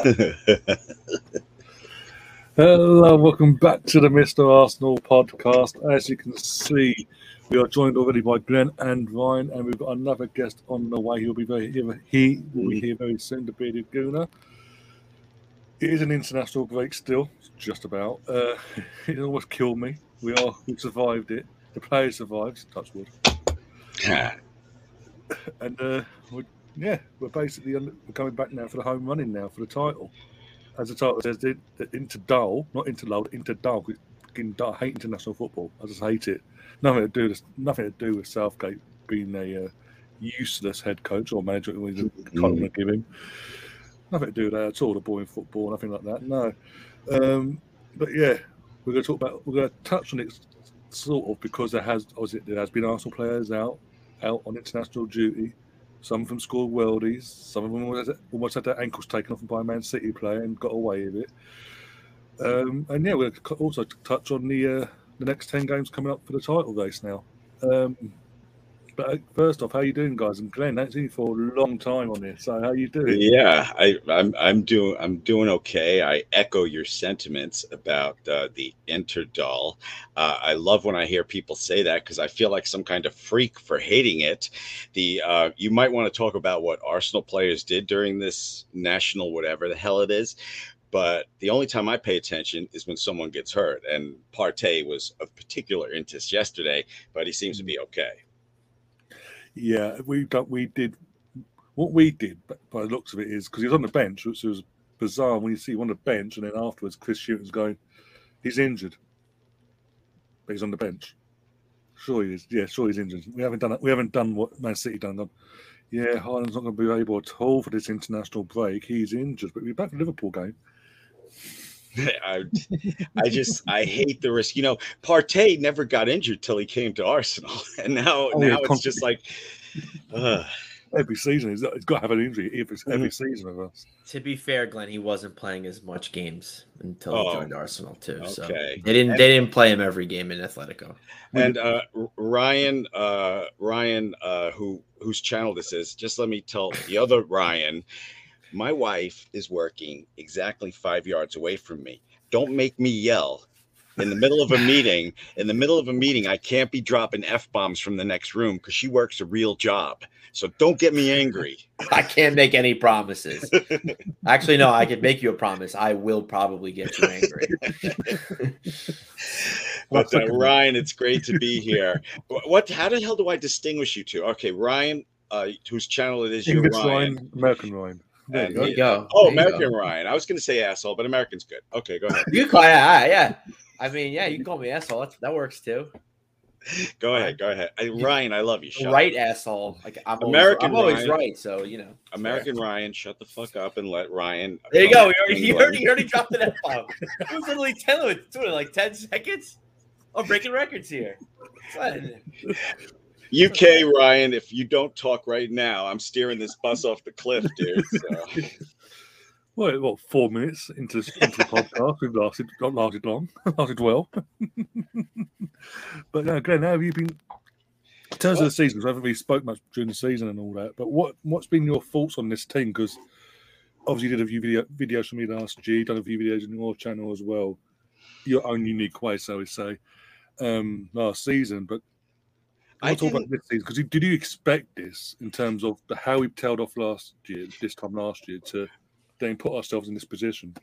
Hello, welcome back to the Mr. Arsenal podcast. As you can see, we are joined already by Glenn and Ryan, and we've got another guest on the way. He'll be very he will be here very soon. The bearded Gooner. It is an international break still, just about. Uh, it almost killed me. We are we survived it. The players survived. Touch wood. and uh, yeah, we're basically we're coming back now for the home running now for the title. As the title says, into dull, not into low, into dull. I hate international football. I just hate it. Nothing to do with nothing to do with Southgate being a uh, useless head coach or manager. We can't give him nothing to do with that at all. The boring football, nothing like that. No, um, but yeah, we're going to talk about. We're going to touch on it sort of because there has obviously there has been Arsenal players out out on international duty. Some of them scored worldies. Some of them almost had their ankles taken off by a Man City player and got away with it. Um, and yeah, we'll also touch on the uh, the next ten games coming up for the title race now. Um, but uh, first off, how you doing, guys? And Glenn, that's you for a long time on this. So how you doing? Yeah, I, am I'm, I'm doing I'm doing okay. I echo your sentiments about uh, the Interdoll. Uh, I love when I hear people say that because I feel like some kind of freak for hating it. The uh, you might want to talk about what Arsenal players did during this national whatever the hell it is. But the only time I pay attention is when someone gets hurt. And Partey was of particular interest yesterday, but he seems to be okay. Yeah, we done, we did what we did by the looks of it is because he was on the bench, which was bizarre when you see him on the bench, and then afterwards Chris Hughton's going, he's injured, but he's on the bench. Sure he is. Yeah, sure he's injured. We haven't done it. We haven't done what Man City done. done. Yeah, Haaland's not going to be able at all for this international break. He's injured, but we're back to Liverpool game. I, I just I hate the risk. You know, Partey never got injured till he came to Arsenal, and now oh, now yeah, it's just like uh. every season he's, he's got to have an injury every, every mm-hmm. season of us. To be fair, Glenn, he wasn't playing as much games until oh, he joined Arsenal too. Okay. So they didn't and, they didn't play him every game in Atletico. And uh, Ryan uh, Ryan uh, who whose channel this is, just let me tell the other Ryan my wife is working exactly five yards away from me. Don't make me yell in the middle of a meeting. In the middle of a meeting, I can't be dropping f bombs from the next room because she works a real job. So don't get me angry. I can't make any promises. Actually, no, I can make you a promise. I will probably get you angry. but uh, Ryan, it's great to be here. What? How the hell do I distinguish you two? Okay, Ryan, uh, whose channel it is? You're Ryan. Ryan, American Ryan. Oh, there, you go. Oh, there American Ryan. I was going to say asshole, but American's good. Okay, go ahead. you call yeah, yeah. I mean, yeah, you can call me asshole. That's, that works too. Go ahead, go ahead. I, Ryan, I love you. Shut right up. asshole. Like I'm American always, I'm always right, so you know. American Ryan, shut the fuck up and let Ryan. There you go. You already, you already, you already dropped an F bomb. It was literally ten, it, like ten seconds. I'm breaking records here. UK Ryan, if you don't talk right now, I'm steering this bus off the cliff, dude. So. Well, what four minutes into, into the podcast? We've lasted not lasted long, lasted well. but now, Glenn, how have you been? In terms what? of the season, we haven't really spoke much during the season and all that. But what what's been your thoughts on this team? Because obviously, you did a few video, videos for me last year. Done a few videos on your channel as well, your own unique way, so we say, um, last season. But I talk about this season because did you expect this in terms of the, how we tailed off last year, this time last year, to then put ourselves in this position?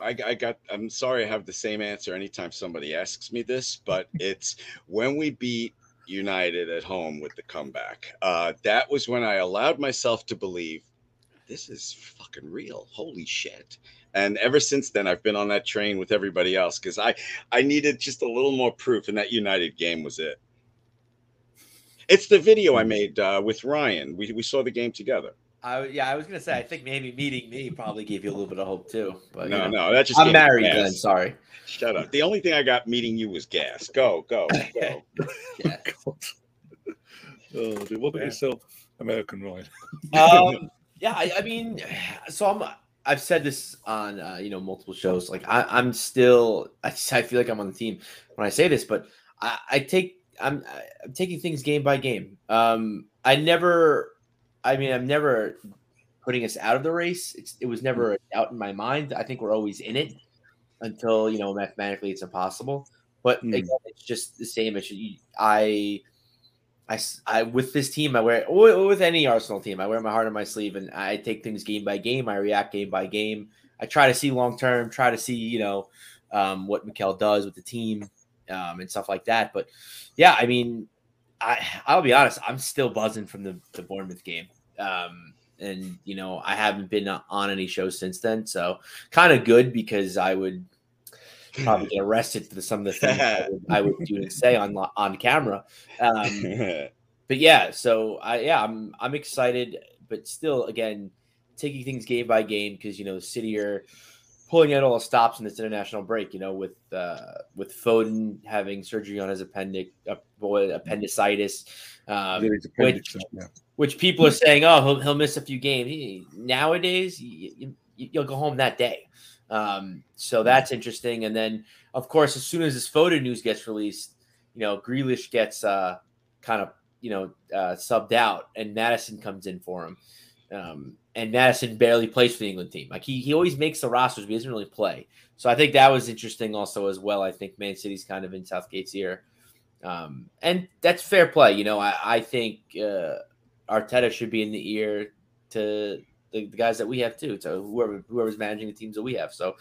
I, I, got. I'm sorry, I have the same answer anytime somebody asks me this, but it's when we beat United at home with the comeback. Uh, that was when I allowed myself to believe this is fucking real. Holy shit! And ever since then, I've been on that train with everybody else because I I needed just a little more proof, and that United game was it. It's the video I made uh, with Ryan. We, we saw the game together. I, yeah, I was gonna say I think maybe meeting me probably gave you a little bit of hope too. But no, you know, no, that just I'm married. Then sorry. Shut up. The only thing I got meeting you was gas. Go, go, go. yeah. oh, dude, what about yeah. yourself, American Ryan? um, yeah, I, I, mean, so I'm. I've said this on uh, you know multiple shows. Like I, am still. I, I feel like I'm on the team when I say this, but I, I take I'm I'm taking things game by game. Um, I never, I mean, I'm never putting us out of the race. It's, it was never out in my mind. I think we're always in it until you know mathematically it's impossible. But Mm. again, it's just the same issue. I, I, I with this team, I wear with any Arsenal team, I wear my heart on my sleeve, and I take things game by game. I react game by game. I try to see long term, try to see you know um, what Mikel does with the team um, and stuff like that. But yeah, I mean, I I'll be honest, I'm still buzzing from the the Bournemouth game. Um, and you know, I haven't been on any shows since then, so kind of good because I would probably get arrested for some of the things I would, I would do and say on on camera. Um, but yeah, so I yeah, I'm I'm excited, but still, again, taking things game by game because you know City are pulling out all the stops in this international break. You know, with uh, with Foden having surgery on his appendix, uh, appendicitis, um, which yeah. which people are saying, oh, he'll, he'll miss a few games. He- nowadays, you, you, you'll go home that day. Um, so that's interesting. And then, of course, as soon as this Foden news gets released, you know, Grealish gets uh, kind of, you know, uh, subbed out and Maddison comes in for him. Um, and Maddison barely plays for the England team. Like he, he always makes the rosters, but he doesn't really play. So I think that was interesting also as well. I think Man City's kind of in Southgate's ear. Um, and that's fair play. You know, I, I think uh, Arteta should be in the ear to the, the guys that we have too, to whoever whoever's managing the teams that we have. So,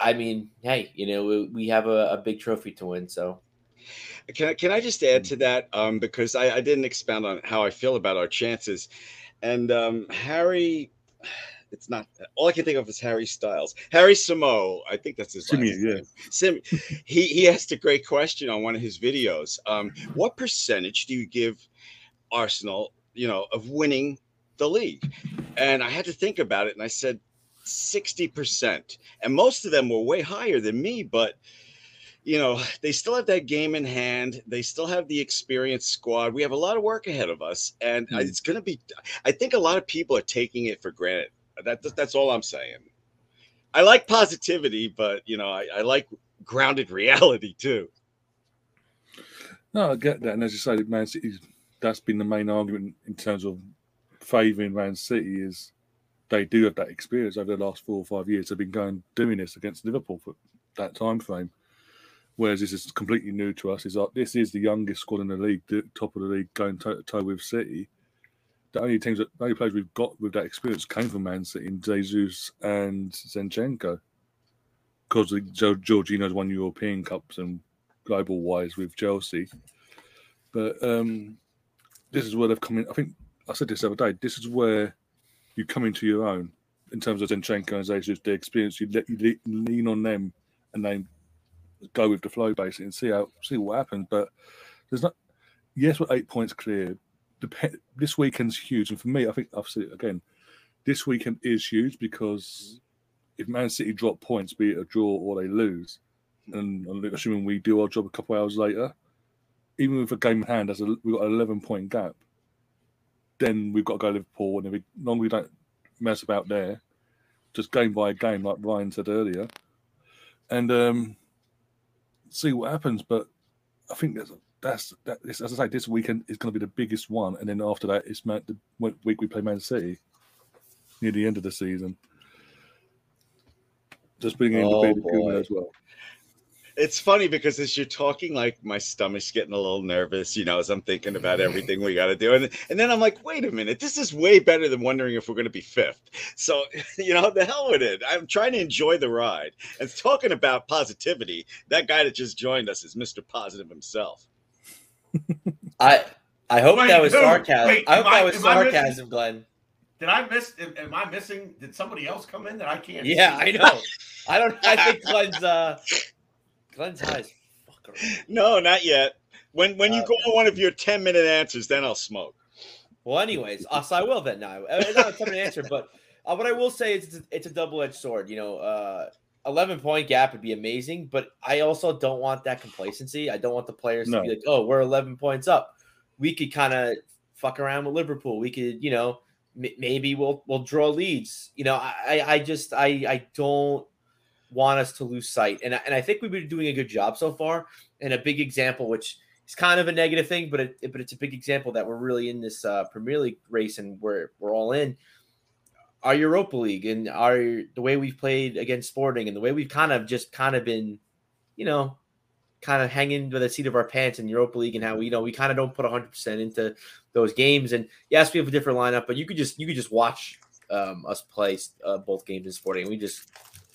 I mean, hey, you know, we, we have a, a big trophy to win. So, Can I, can I just add to that? Um, because I, I didn't expound on how I feel about our chances. And um, Harry, it's not all I can think of is Harry Styles. Harry Samo, I think that's his Simi, last yeah. name. Sim, he, he asked a great question on one of his videos. Um, what percentage do you give Arsenal, you know, of winning the league? And I had to think about it and I said 60%. And most of them were way higher than me, but you know, they still have that game in hand. They still have the experienced squad. We have a lot of work ahead of us, and Hmm. it's going to be. I think a lot of people are taking it for granted. That that's all I'm saying. I like positivity, but you know, I, I like grounded reality too. No, I get that. And as you say, Man City, that's been the main argument in terms of favouring Man City is they do have that experience over the last four or five years. They've been going doing this against Liverpool for that time frame. Whereas this is completely new to us. Is like this is the youngest squad in the league, the top of the league, going toe to toe with City. The only teams that the only players we've got with that experience came from Man City Jesus and Zinchenko. Because Jorginho's won European Cups and global wise with Chelsea. But um, this is where they've come in. I think I said this the other day. This is where you come into your own in terms of Zinchenko and Jesus, the experience. You, let, you lean on them and then go with the flow basically and see how see what happens. But there's not. Yes, we're eight points clear. Dep- this weekend's huge, and for me, I think I've said it again. This weekend is huge because if Man City drop points, be it a draw or they lose, and and assuming we do our job a couple of hours later, even with a game in hand, as a, we've got an 11 point gap, then we've got to go Liverpool. And if we, long we don't mess about there, just game by game, like Ryan said earlier, and um, see what happens. But I think that's that's that. This, as I say, this weekend is going to be the biggest one, and then after that, it's Man, the week we play Man City near the end of the season. Just bringing in Oh, the boy. as well. It's funny because as you're talking, like my stomach's getting a little nervous, you know, as I'm thinking about everything we got to do, and and then I'm like, wait a minute, this is way better than wondering if we're going to be fifth. So, you know, the hell with it. I'm trying to enjoy the ride. And talking about positivity, that guy that just joined us is Mr. Positive himself. I I hope Wait, that was who? sarcasm. Wait, I hope am that was am missing- sarcasm, Glenn. Did I miss? Am, am I missing? Did somebody else come in that I can't? Yeah, see? I know. I don't. I think Glenn's uh, Glenn's high as fuck. No, not yet. When when you Uh, go on one of your 10 minute answers, then I'll smoke. Well, anyways, uh, so I will then now. Uh, It's not a tough answer, but uh, what I will say is it's a, it's a double edged sword. You know, uh, eleven point gap would be amazing, but I also don't want that complacency. I don't want the players No. to be like, "Oh, we're eleven points up. We could kind of fuck around with Liverpool. We could, you know, m- maybe we'll we'll draw Leeds. You know, I I I just I I don't want us to lose sight, and and I think we've been doing a good job so far. And a big example, which is kind of a negative thing, but it, but it's a big example that we're really in this uh, Premier League race and we're we're all in. our Europa League and our the way we've played against Sporting and the way we've kind of just kind of been, you know, kind of hanging by the seat of our pants in Europa League and how we you know we kind of don't put 100% into those games and yes we have a different lineup but you could just you could just watch um, us play uh, both games in Sporting And we just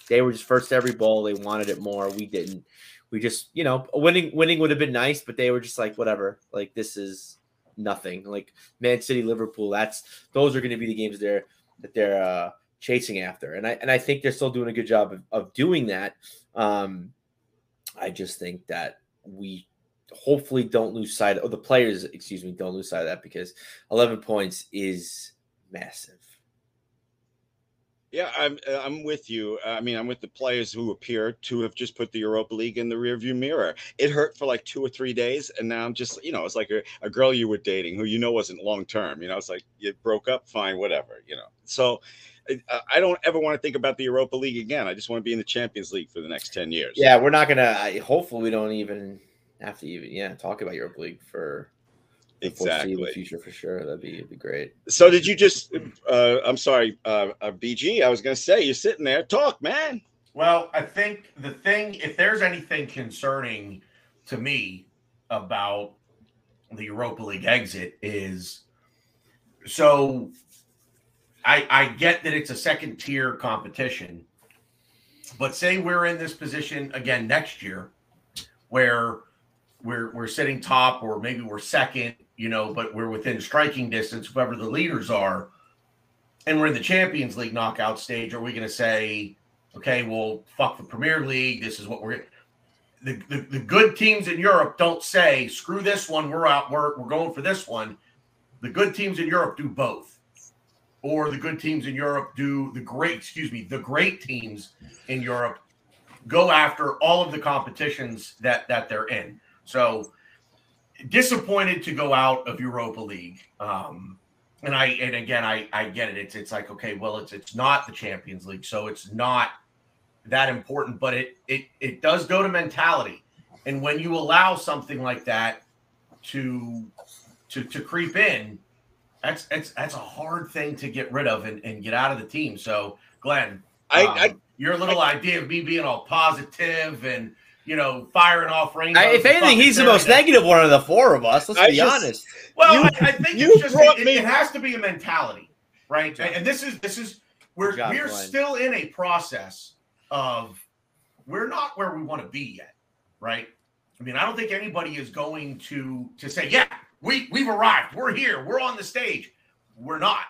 they were just first every ball. They wanted it more. We didn't. We just you know winning winning would have been nice but they were just like whatever. Like this is nothing. Like Man City Liverpool that's those are going to be the games they're that they're uh, chasing after. And I and I think they're still doing a good job of, of doing that. Um I just think that we hopefully don't lose sight of the players, excuse me, don't lose sight of that because 11 points is massive. Yeah, I'm uh, I'm with you. I mean, I'm with the players who appear to have just put the Europa League in the rearview mirror. It hurt for like two or three days, and now I'm just, you know, it's like a, a girl you were dating who you know wasn't long term. You know, it's like you broke up, fine, whatever. You know, so I don't ever want to think about the Europa League again. I just want to be in the Champions League for the next 10 years. Yeah, we're not going to, hopefully, we don't even have to even, yeah, talk about Europa League for exactly the future for sure. That'd be, be great. So, did you just, uh, I'm sorry, uh, uh, BG, I was going to say, you're sitting there, talk, man. Well, I think the thing, if there's anything concerning to me about the Europa League exit, is so I, I get that it's a second tier competition, but say we're in this position again next year where we're we're sitting top or maybe we're second, you know, but we're within striking distance, whoever the leaders are, and we're in the Champions League knockout stage, are we going to say, okay, well, fuck the Premier League, this is what we're the, the, the good teams in Europe don't say, screw this one, we're out, we're, we're going for this one. The good teams in Europe do both or the good teams in Europe do the great, excuse me, the great teams in Europe go after all of the competitions that that they're in. So disappointed to go out of Europa League. Um, and I and again I I get it. It's it's like okay, well it's it's not the Champions League, so it's not that important, but it it it does go to mentality. And when you allow something like that to to to creep in, that's that's that's a hard thing to get rid of and, and get out of the team. So, Glenn, I, um, I your little I, idea of me being all positive and you know firing off rainbows. if anything, he's the most negative one of the four of us. Let's be just, honest. Well, you, I, I, think you it's just it, it, has to be a mentality, right? And, and this is this is we're job, we're Glenn. still in a process of we're not where we want to be yet, right? I mean, I don't think anybody is going to to say, yeah, we we've arrived. We're here. We're on the stage. We're not.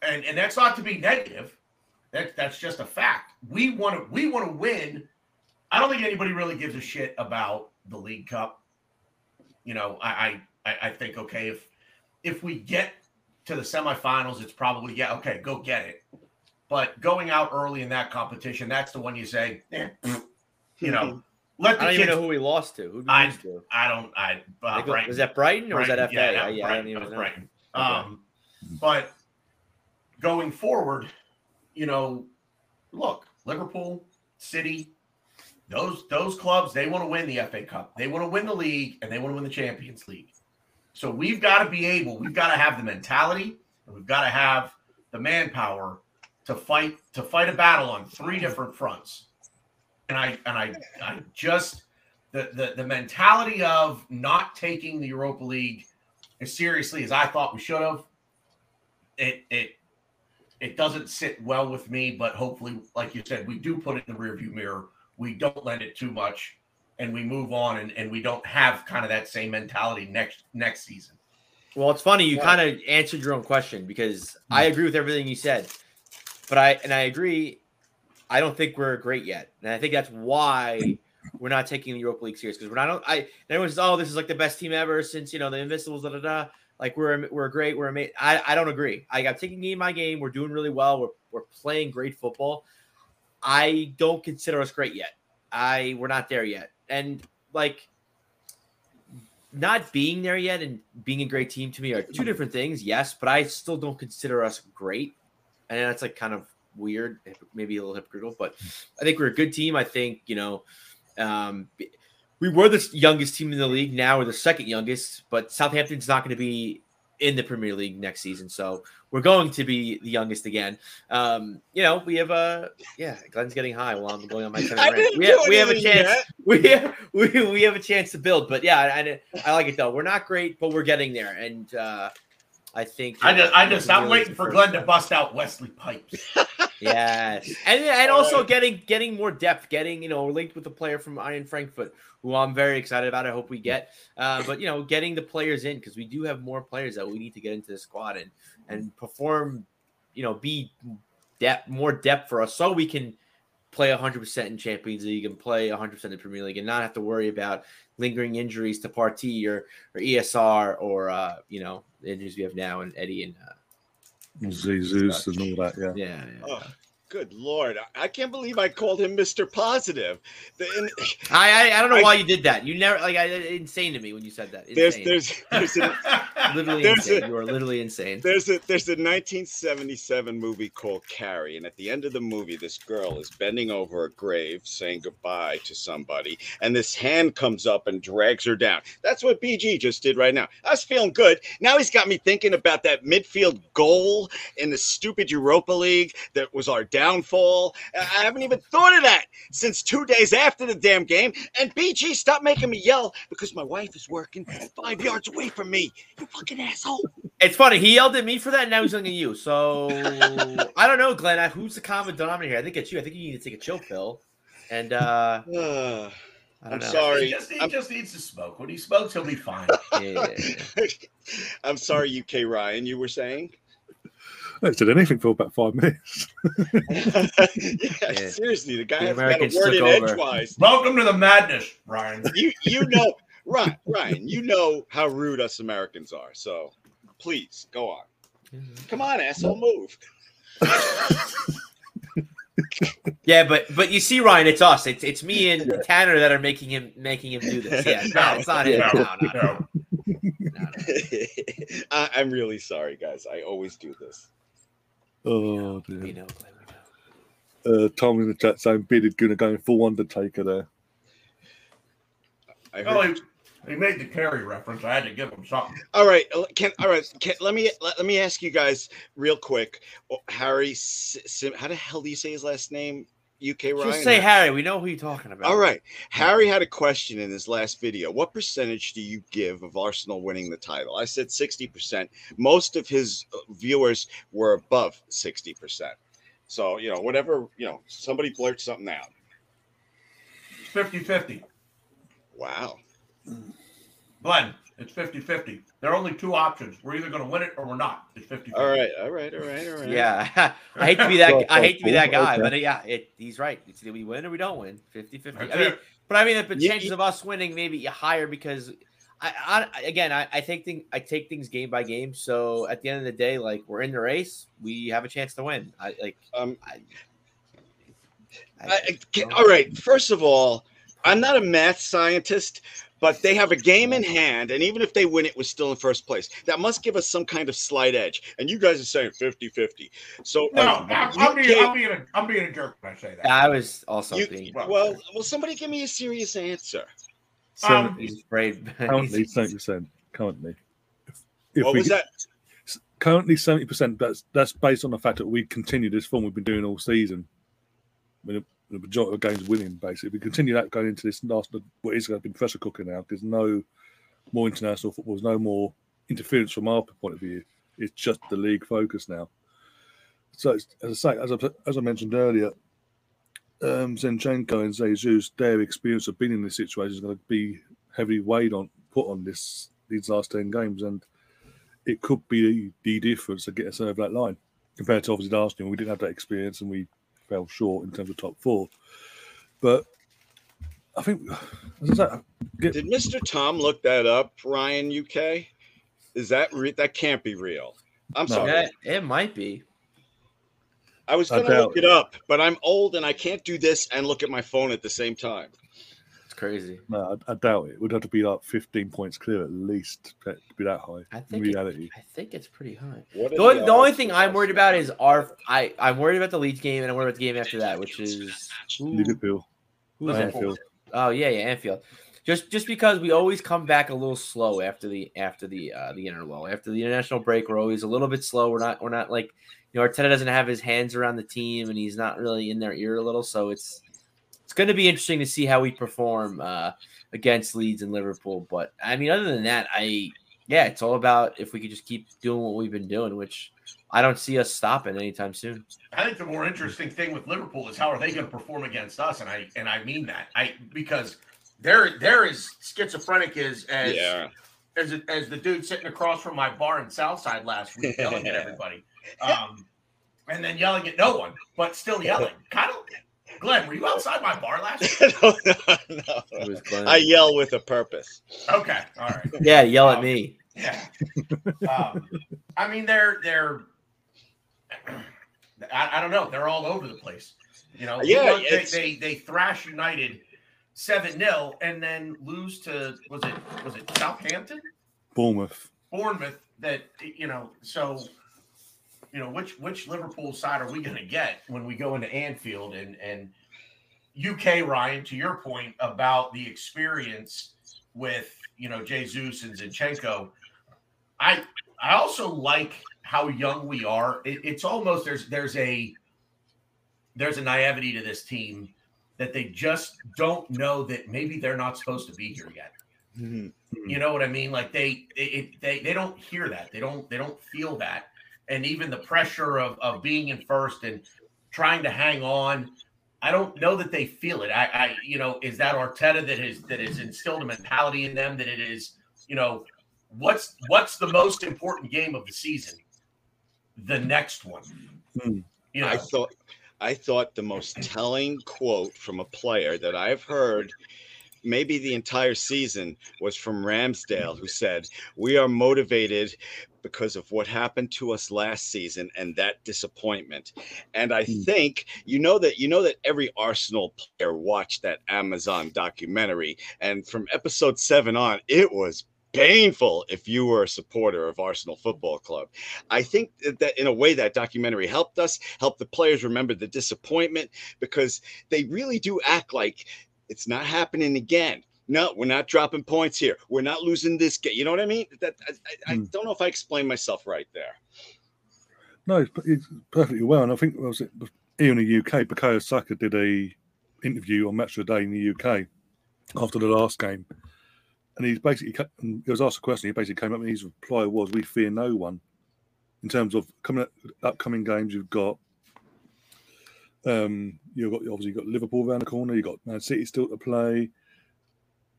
And and that's not to be negative. That that's just a fact. We want to we want to win. I don't think anybody really gives a shit about the League Cup. You know, I I, I think okay if if we get to the semifinals, it's probably yeah okay go get it. But going out early in that competition, that's the one you say, eh, you know, let the I don't kids, even know who we lost to. Who did we I, lose to? I don't. I uh, Brighton. was that Brighton or Brighton, was that FA? Yeah, yeah, yeah Brighton, I don't even know. Brighton. Okay. Um, but going forward, you know, look, Liverpool, City, those those clubs, they want to win the FA Cup. They want to win the league and they want to win the Champions League. So we've got to be able, we've got to have the mentality and we've got to have the manpower to fight to fight a battle on three different fronts and I and I I just the the the mentality of not taking the Europa League as seriously as I thought we should have. It it it doesn't sit well with me, but hopefully, like you said, we do put it in the rearview mirror. We don't lend it too much, and we move on, and, and we don't have kind of that same mentality next next season. Well, it's funny you yeah. kind of answered your own question because I mm-hmm. agree with everything you said, but I and I agree I don't think we're great yet, and I think that's why we're not taking the Europa League serious because we're not. I everyone says, "Oh, this is like the best team ever since you know the Invincibles." Da da da. Like we're we're great. We're amazing. I I don't agree. I got taking game my game. We're doing really well. We're we're playing great football. I don't consider us great yet. I we're not there yet, and like not being there yet and being a great team to me are two different things. Yes, but I still don't consider us great, and that's like kind of weird, maybe a little hypocritical, but I think we're a good team. I think, you know, um, we were the youngest team in the league. Now we're the second youngest, but Southampton's not going to be in the Premier League next season. So we're going to be the youngest again. Um, you know, we have a yeah, Glenn's getting high while I'm going on my turn. I rant. didn't We have, we have a chance. yet. We have, we we have a chance to build, but yeah, I, I like it though. We're not great, but we're getting there, and uh, I think I just, I uh, just, I'm waiting for first Glenn to bust out Wesley Pipes. Yes, and and also getting getting more depth, getting you know linked with a player from Eintracht Frankfurt who I'm very excited about. I hope we get, uh, but you know getting the players in because we do have more players that we need to get into the squad and and perform, you know, be depth more depth for us so we can play 100% in Champions League and play 100% in Premier League and not have to worry about lingering injuries to Partey or or ESR or uh, you know the injuries we have now and Eddie and uh, Jesus and all that. Yeah. yeah. yeah. Oh, good lord! I, can't believe I called him Mister Positive. The, and I, I I don't know I- why you did that. You never like I insane to me when you said that. there's Insane. there's there's a, literally there's insane. a- you are literally insane. There's a there's a 1977 movie called Carrie, and at the end of the movie, this girl is bending over a grave saying goodbye to somebody, and this hand comes up and drags her down. That's what BG just did right now. I was feeling good. Now he's got me thinking about that midfield goal in the stupid Europa League that was our downfall. I I haven't even thought of that since two days after the damn game. And BG, stop making me yell because my wife is working five yards away from me. You fucking asshole. It's funny. He yelled at me for that, and now he's yelling at you. So I don't know, Glenn. I- Who's the common denominator? here? I think it's you. I think you need to take a chill pill. And uh. I don't I'm know. sorry. He just, he I'm- just needs to smoke. When he smokes, he'll be fine. Yeah, yeah, yeah. I'm sorry, UK Ryan. You were saying? I haven't said anything for about five minutes. yeah, Yeah. seriously, the guy The hasn't Americans got a word in over. edgewise. Welcome to the madness, Ryan. You you know, Ryan, Ryan, you know how rude us Americans are. So please go on. Come on, asshole, move. Yeah, but but you see, Ryan, it's us. It's it's me and Yeah. Tanor that are making him making him do this. Yeah, no, it's not him. No, No, no, no, no. no. I, I'm really sorry, guys. I always do this. Oh We dear. know, we know. Uh, Tom in the chat saying Bearded Gooner going full Undertaker there. I heard Oh, he, he made the Carrie reference. I had to give him something. All right, uh, can all right. Can, let me let, let me ask you guys real quick. Oh, Harry, Sim, how the hell do you say his last name? UK Ryan. Just say Harry. We know who you're talking about. All right, Harry had a question in his last video. What percentage do you give of Arsenal winning the title? I said sixty percent. Most of his uh, viewers were above sixty percent. So you know, whatever you know, somebody blurt something out. It's 50 50. Wow. Glenn, it's 50 50. There are only two options. We're either going to win it or we're not. It's 50 All right, all right, all right, all right. Yeah, I hate to be that. I hate to be that guy, Okay. but yeah, it, he's right. It's either we win or we don't win. 50-50. That's I mean, it. but I mean, the Yeah, chances of us winning maybe higher because I, I again, I, I take thing, I take things game by game. So at the end of the day, like we're in the race, we have a chance to win. I like. Um, I, I, I- can- all right. First of all, I'm not a math scientist, but they have a game in hand, and even if they win it, we're still in first place. That must give us some kind of slight edge. And you guys are saying 50-50. So No, uh, I'm, you I'm, being, I'm, being a, I'm being a jerk when I say that. I was also you- being. well, well, somebody give me a serious answer. Um, Seventy- He's afraid. currently seventy percent. Currently, if, if What we was get- that? currently seventy percent. That's that's based on the fact that we continue this form we've been doing all season. I mean, the majority of games winning, basically. We continue that going into this last what is going to be pressure cooker now. There's no more international football. There's no more interference from our point of view. It's just the league focus now. So as I say, as I, as I mentioned earlier, um, Zinchenko and Jesus, their experience of being in this situation is going to be heavily weighed on, put on this these last ten games, and it could be the difference to get us over that line compared to obviously Arsenal. We didn't have that experience and we fell short in terms of top four. But I think, as I say, get, Did Mr. Tom look that up, Ryan UK? Is that re- that can't be real? I'm No. sorry. Yeah, it might be. I was going to doubt look it up, but I'm old and I can't do this and look at my phone at the same time. It's crazy. no, I, I doubt it. It would have to be like 15 points clear at least to be that high. I In think. It, I think it's pretty high. What The only, the only thing I'm worried about is our. I I'm worried about the Leeds game, and I'm worried about the game after that, which is who, Liverpool, who's that? Anfield. Oh yeah, yeah, Anfield. Just just because we always come back a little slow after the after the uh, the interlull after the international break, we're always a little bit slow. We're not we're not like you know Arteta doesn't have his hands around the team and he's not really in their ear a little. So it's it's going to be interesting to see how we perform uh, against Leeds and Liverpool. But I mean, other than that, I yeah, it's all about if we could just keep doing what we've been doing, which I don't see us stopping anytime soon. I think the more interesting thing with Liverpool is how are they going to perform against us, and I and I mean that I because they're they're as schizophrenic as as Yeah. as, as the dude sitting across from my bar in Southside last week yelling at everybody, um, and then yelling at no one, but still yelling. Kind of, Glenn, were you outside my bar last week? no, no, It no. was Glenn. I yell with a purpose. Okay, all right. yeah, yell at Um, me. Yeah. Um, I mean, they're they're. I, I don't know. They're all over the place. You know. Yeah, they, it's- they they thrash United seven 0 and then lose to was it was it Southampton, Bournemouth. Bournemouth. That you know. So, you know, which which Liverpool side are we going to get when we go into Anfield and and UK Ryan? To your point about the experience with you know Jesus and Zinchenko, I I also like how young we are. It, it's almost there's there's a there's a naivety to this team that they just don't know that maybe they're not supposed to be here yet. Mm-hmm. You know what I mean? Like they it, they they don't hear that. They don't they don't feel that. And even the pressure of of being in first and trying to hang on. I don't know that they feel it. I, I you know, is that Arteta that has that has instilled a mentality in them that it is, you know, what's what's the most important game of the season? The next one. Hmm. You know, I thought I thought the most telling quote from a player that I've heard maybe the entire season was from Ramsdale who said, "We are motivated because of what happened to us last season and that disappointment." And I Hmm. think you know that you know that every Arsenal player watched that Amazon documentary and from episode 7 on it was painful if you were a supporter of Arsenal Football Club. I think that- that in a way that documentary helped us, helped the players remember the disappointment because they really do act like it's not happening again. No, we're not dropping points here. We're not losing this game. You know what I mean? That I, I, I Hmm. don't know if I explained myself right there. No, it's, it's perfectly well. And I think was it here in the UK, Bukayo Saka did a interview on Match of the Day in the UK after the last game, and he's basically he was asked a question. He basically came up and his reply was, "We fear no one." In terms of coming up, upcoming games, you've got um, you've got obviously you've got Liverpool around the corner. You've got Man City still to play.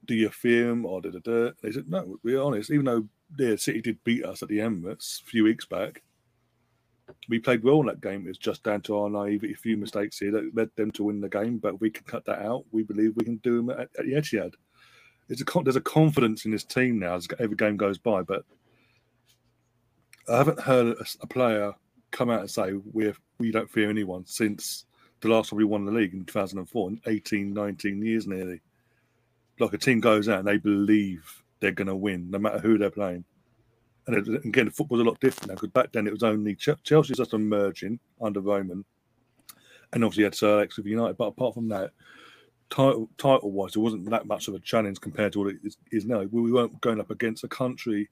Do you fear them or da da da? They said no. We're honest. Even though the City did beat us at the Emirates a few weeks back, we played well in that game. It's just down to our naivety, a few mistakes here that led them to win the game. But we can cut that out. We believe we can do them at, at the Etihad. It's a there's a confidence in this team now as every game goes by. But I haven't heard a, a player come out and say we we don't fear anyone since the last time we won the league in 2004, 18, 19 years nearly. Like a team goes out and they believe they're going to win, no matter who they're playing. And again, the football's a lot different now because back then it was only Ch- Chelsea's just emerging under Roman, and obviously had Sir Alex with United. But apart from that, title title wise, it wasn't that much of a challenge compared to what it is, is now. We, we weren't going up against a country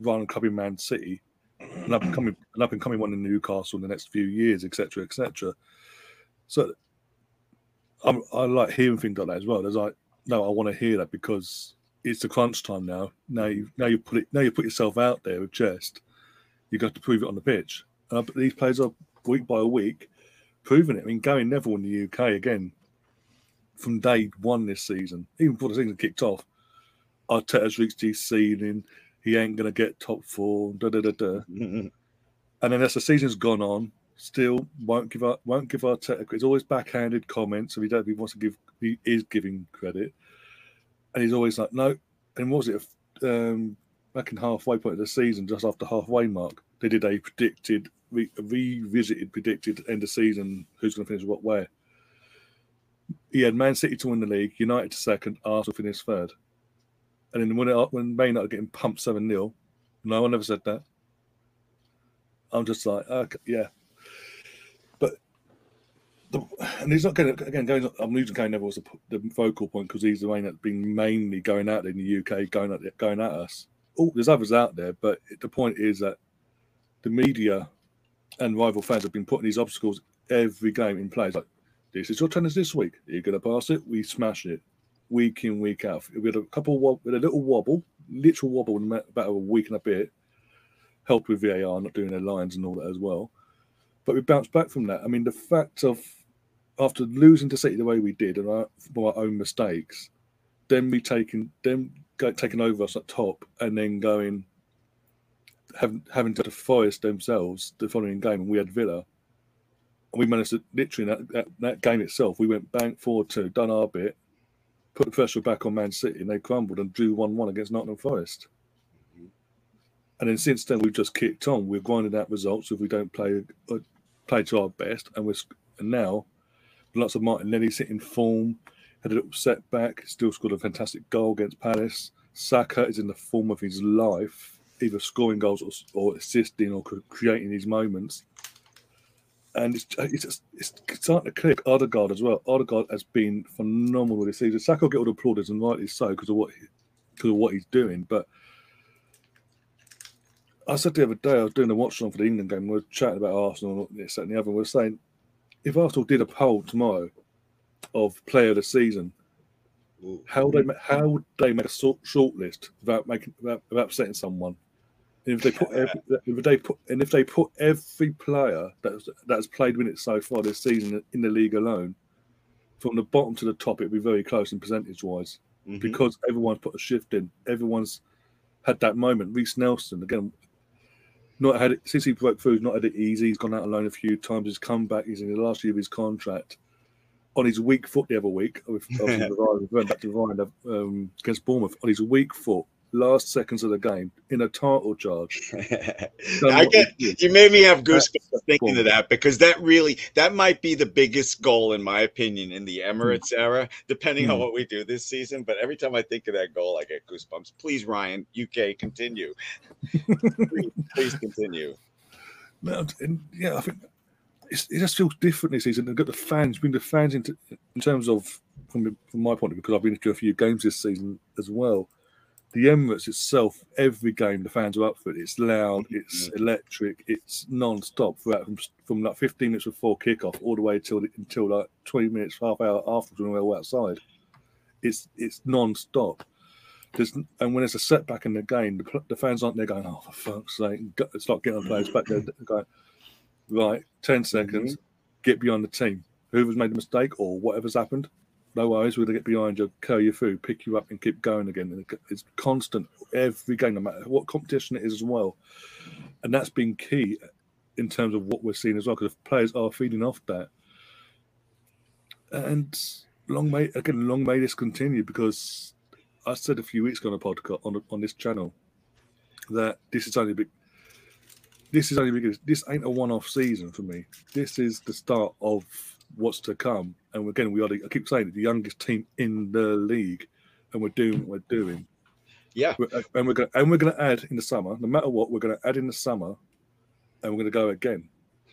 run club in Man City, an up and coming, an up and coming one in Newcastle in the next few years, etc., etc. So I'm, I like hearing things like that as well. There's like, no, I want to hear that because it's the crunch time now. Now you now you put it now you put yourself out there with chest. You got to prove it on the pitch. And these players are week by week proving it. I mean, Gary Neville in the UK again from day one this season, even before the season kicked off. Arteta's reached his ceiling. He ain't gonna get top four. Da da da da. And then as the season's gone on, still won't give up, won't give Arteta. It's always backhanded comments. So he don't. He wants to give. He is giving credit, and he's always like, no. And was it? Um, back in halfway point of the season, just after halfway mark, they did a predicted, re- revisited, predicted end of season. Who's going to finish what where? He had Man City to win the league, United to second, Arsenal finished third. And then when it, when Man United getting pumped seven 0 no one ever said that. I'm just like, okay, yeah. The, and he's not going to, again, going, I'm losing Kane Neville as the, the focal point because he's the one that's been mainly going out in the UK, going at, going at us. Oh, there's others out there, but the point is that the media and rival fans have been putting these obstacles every game in place. Like, this is your tennis this week. You're going to pass it, we smash it week in, week out. We had a couple, with a little wobble, literal wobble in about a week and a bit, helped with VAR not doing their lines and all that as well. But we bounced back from that. I mean, the fact of after losing to City the way we did and our, our own mistakes, then we taking them taking over us at top and then going having having to Forest themselves the following game and we had Villa. And we managed to literally that, that, that game itself, we went bang forward two, done our bit, put the pressure back on Man City, and they crumbled and drew one one against Nottingham Forest. And then since then, we've just kicked on. We're grinding out results if we don't play uh, play to our best. And we're and now, lots of Martinelli sitting form, had a little setback, still scored a fantastic goal against Palace. Saka is in the form of his life, either scoring goals or, or assisting or creating these moments. And it's, uh, it's, it's starting to click. Odegaard as well. Odegaard has been phenomenal this season. Saka will get all the plaudits, and rightly so, because of what because of what he's doing. But I said the other day, I was doing a watch on for the England game. We are chatting about Arsenal, this, and the other. We were saying if Arsenal did a poll tomorrow of player of the season, how would they how would they make a short, short list without making without, without upsetting someone? And if they put every, if they put and if they put every player that's that's played minutes so far this season in the league alone, from the bottom to the top, it'd be very close in percentage wise mm-hmm. because everyone's put a shift in. Everyone's had that moment. Reiss Nelson again, not had it since he broke through. He's not had it easy. He's gone out alone a few times. He's come back. He's in the last year of his contract. On his weak foot the other week, went back to Ryan um, against Bournemouth. On his weak foot, last seconds of the game in a title charge. I get you made me have goosebumps thinking of that because that really that might be the biggest goal in my opinion in the Emirates mm. era, depending mm. on hmm. what we do this season. But every time I think of that goal, I get goosebumps. Please, Ryan, UK, continue. please, please, continue. No, and yeah, I think it just feels different this season. They've got the fans, bring the fans into in terms of from, from my point of view, because I've been to a few games this season as well the Emirates itself, every game the fans are up for it. It's loud, it's mm-hmm. electric, it's non-stop throughout from, from like 15 minutes before kickoff all the way till until like 20 minutes, half hour after when we're all outside. It's it's non-stop. There's, and when there's a setback in the game, the, the fans aren't there going, "Oh, for fuck's sake!" It's not getting on players back there going, "Right, 10 seconds, mm-hmm. get behind the team. Whoever's made the mistake or whatever's happened, no worries, we're going to get behind you, carry you through, pick you up, and keep going again. It's constant every game, no matter what competition it is as well. And that's been key in terms of what we're seeing as well, because players are feeding off that. And long may again, long may this continue because I said a few weeks ago on a podcast on on this channel that this is only big. This is only because this ain't a one-off season for me. This is the start of what's to come. And again, we are, the, I keep saying it, the youngest team in the league, and we're doing what we're doing. Yeah. We're, uh, and we're going and we're going to add in the summer, no matter what, we're going to add in the summer, and we're going to go again.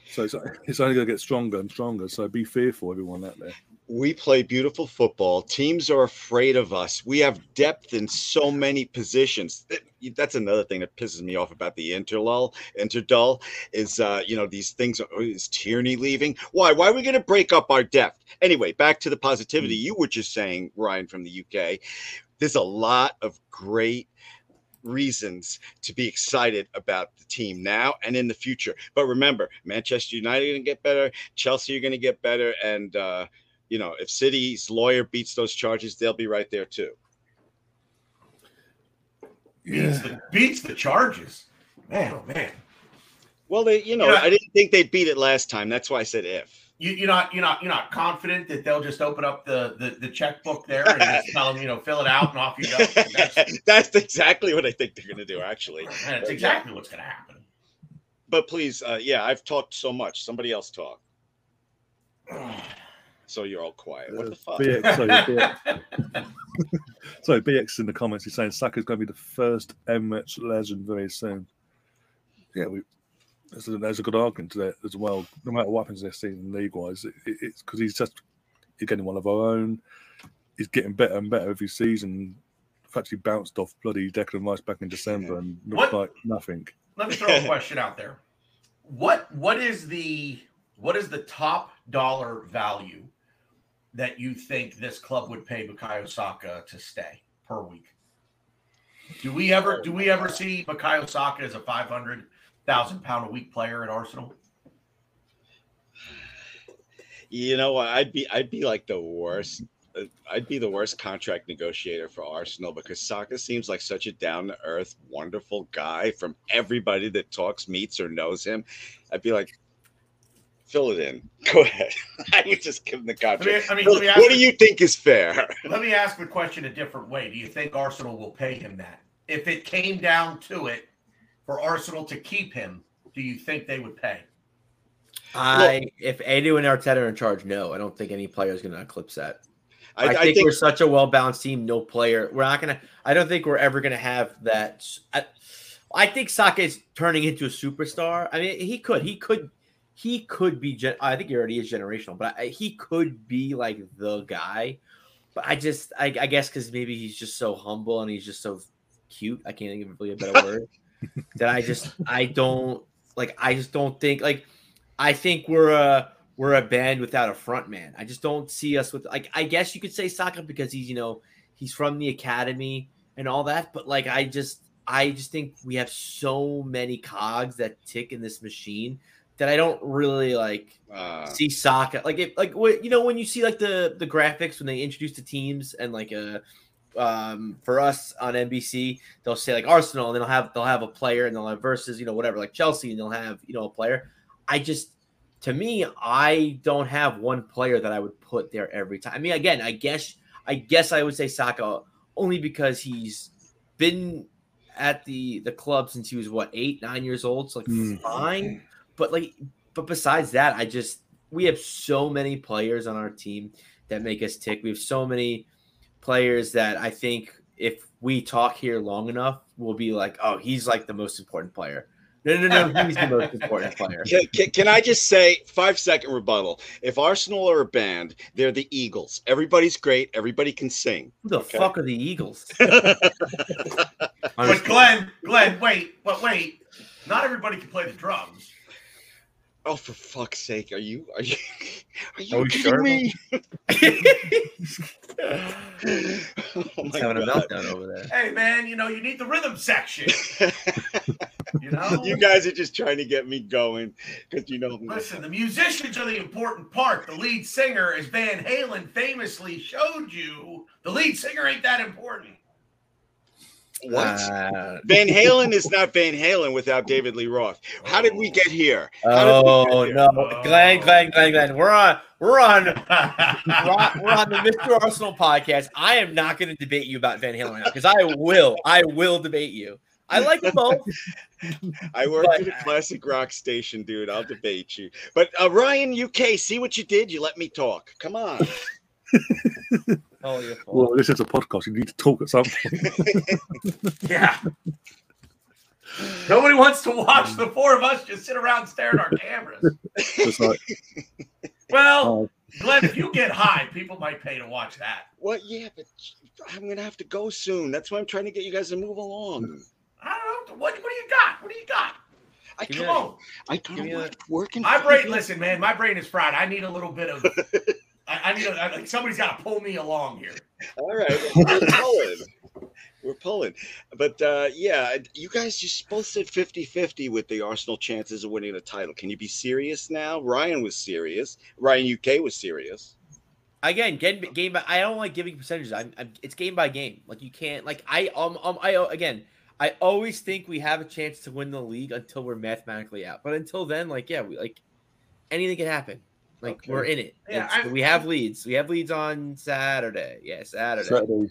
So it's, it's only going to get stronger and stronger. So be fearful, everyone out there we play beautiful football. Teams are afraid of us. We have depth in so many positions. That's another thing that pisses me off about the interlull, interdull, is uh, you know these things. Oh, is Tierney leaving? Why? Why are we going to break up our depth? Anyway, back to the positivity mm. you were just saying, Ryan from the UK. There's a lot of great reasons to be excited about the team now and in the future. But remember, Manchester United are going to get better. Chelsea are going to get better, and uh, you know, if City's lawyer beats those charges, they'll be right there too. Beats, the, beats the charges. Man, oh man. Well, they, you know, you know, I didn't think they'd beat it last time. That's why I said if. You, you're not, you're not, you're not confident that they'll just open up the the, the checkbook there and just tell them, you know, fill it out and off you go. That's, that's exactly what I think they're going to do. Actually, that's exactly what's going to happen. But please, uh, yeah, I've talked so much. Somebody else talk. So you're all quiet. What the fuck? BX, sorry, BX. sorry, BX in the comments is saying Saka's going to be the first Emirates legend very soon. Yeah, we there's a, there's a good argument to that as well. No matter what happens this season, league wise, it, it, it's because he's just he's getting one of our own. He's getting better and better every season. In fact, he bounced off bloody Declan Rice back in December and looked What- like nothing. Let me throw a question out there. What what is the what is the top dollar value that you think this club would pay Bukayo Saka to stay per week? Do we ever do we ever see Bukayo Saka as a five hundred thousand pound a week player at Arsenal? You know what? I'd be I'd be like the worst. I'd be the worst contract negotiator for Arsenal because Saka seems like such a down to earth, wonderful guy. From everybody that talks, meets, or knows him, I'd be like, fill it in. Go ahead. I would just give him the I mean, contract. I mean, Phil, let me ask what do you- you think is fair? Let me ask the question a different way. Do you think Arsenal will pay him that? If it came down to it for Arsenal to keep him, do you think they would pay? I if Edu and Arteta are in charge, no, I don't think any player is going to eclipse that. I, I, I think, think we're such a well balanced team. No player. We're not gonna. I don't think we're ever gonna have that. I, I think Saka is turning into a superstar. I mean, he could. He could. He could be. Gen, I think he already is generational, but I, he could be like the guy. But I just, I, I guess, because maybe he's just so humble and he's just so cute. I can't think of really a better word. that I just, I don't like. I just don't think like. I think we're a we're a band without a front man. I just don't see us with like I guess you could say Saka because he's you know he's from the academy and all that, but like I just I just think we have so many cogs that tick in this machine that I don't really like uh, see Saka like if like what you know when you see like the the graphics when they introduce the teams and like uh um for us on NBC they'll say like Arsenal and they'll have they'll have a player and they'll have versus you know whatever like Chelsea and they'll have you know a player. I just to me I don't have one player that I would put there every time I mean again I guess I guess I would say Saka only because he's been at the the club since he was what eight nine years old so like Mm. fine but like but besides that i just we have so many players on our team that make us tick we have so many players that i think if we talk here long enough we'll be like oh he's like the most important player no no no he's the most important player Can, can, can I just say five second rebuttal? If Arsenal are a band, they're the Eagles. Everybody's great. Everybody can sing. who the Okay. fuck are the eagles But Glenn, Glenn, wait, but wait. Not everybody can play the drums. Oh, for fuck's sake! Are you are you are you Are we kidding sure? me? he's oh my having a meltdown over there Hey man, you know, you need the rhythm section. You know? you guys are just trying to get me going because you know. Listen, the musicians are the important part. The lead singer, as Van Halen famously showed you, the lead singer ain't that important. What? Uh, Van Halen is not Van Halen without David Lee Roth. How did we get here? How did we Oh get here? no, Glenn, Glenn, Glenn, Glenn. We're on, we're on, we're on, we're on the Mr. Arsenal podcast. I am not going to debate you about Van Halen now because I will, I will debate you. I like them both. I work But- at a classic rock station, dude. I'll debate you. But uh, Ryan, UK, see what you did? You let me talk. Come on. Oh, your. Well, this is a podcast. You need to talk at some point. yeah. Nobody wants to watch the four of us just sit around staring at our cameras. Like, Well, oh, Glenn, if you get high, people might pay to watch that. What? Yeah, but I'm gonna have to go soon. That's why I'm trying to get you guys to move along. I don't know. What, what do you got? What do you got? I come a- on. I give gotta me a- work, working. My brain, listen, man, my brain is fried. I need a little bit of. I, I need a, I- like somebody's got to pull me along here. All right, we're pulling. We're pulling. But uh, yeah, you guys just both said 50-50 with the Arsenal chances of winning the title. Can you be serious now? Ryan was serious. Ryan UK was serious. Again, game, game by. I don't like giving percentages. I'm, I'm, it's game by game. Like you can't. Like I, um, um, I again. I always think we have a chance to win the league until we're mathematically out. But until then, like yeah, we like anything can happen. Like Okay. we're in it. Yeah, I- we have Leeds. We have leads on Saturday. Yeah, Saturday. Saturday.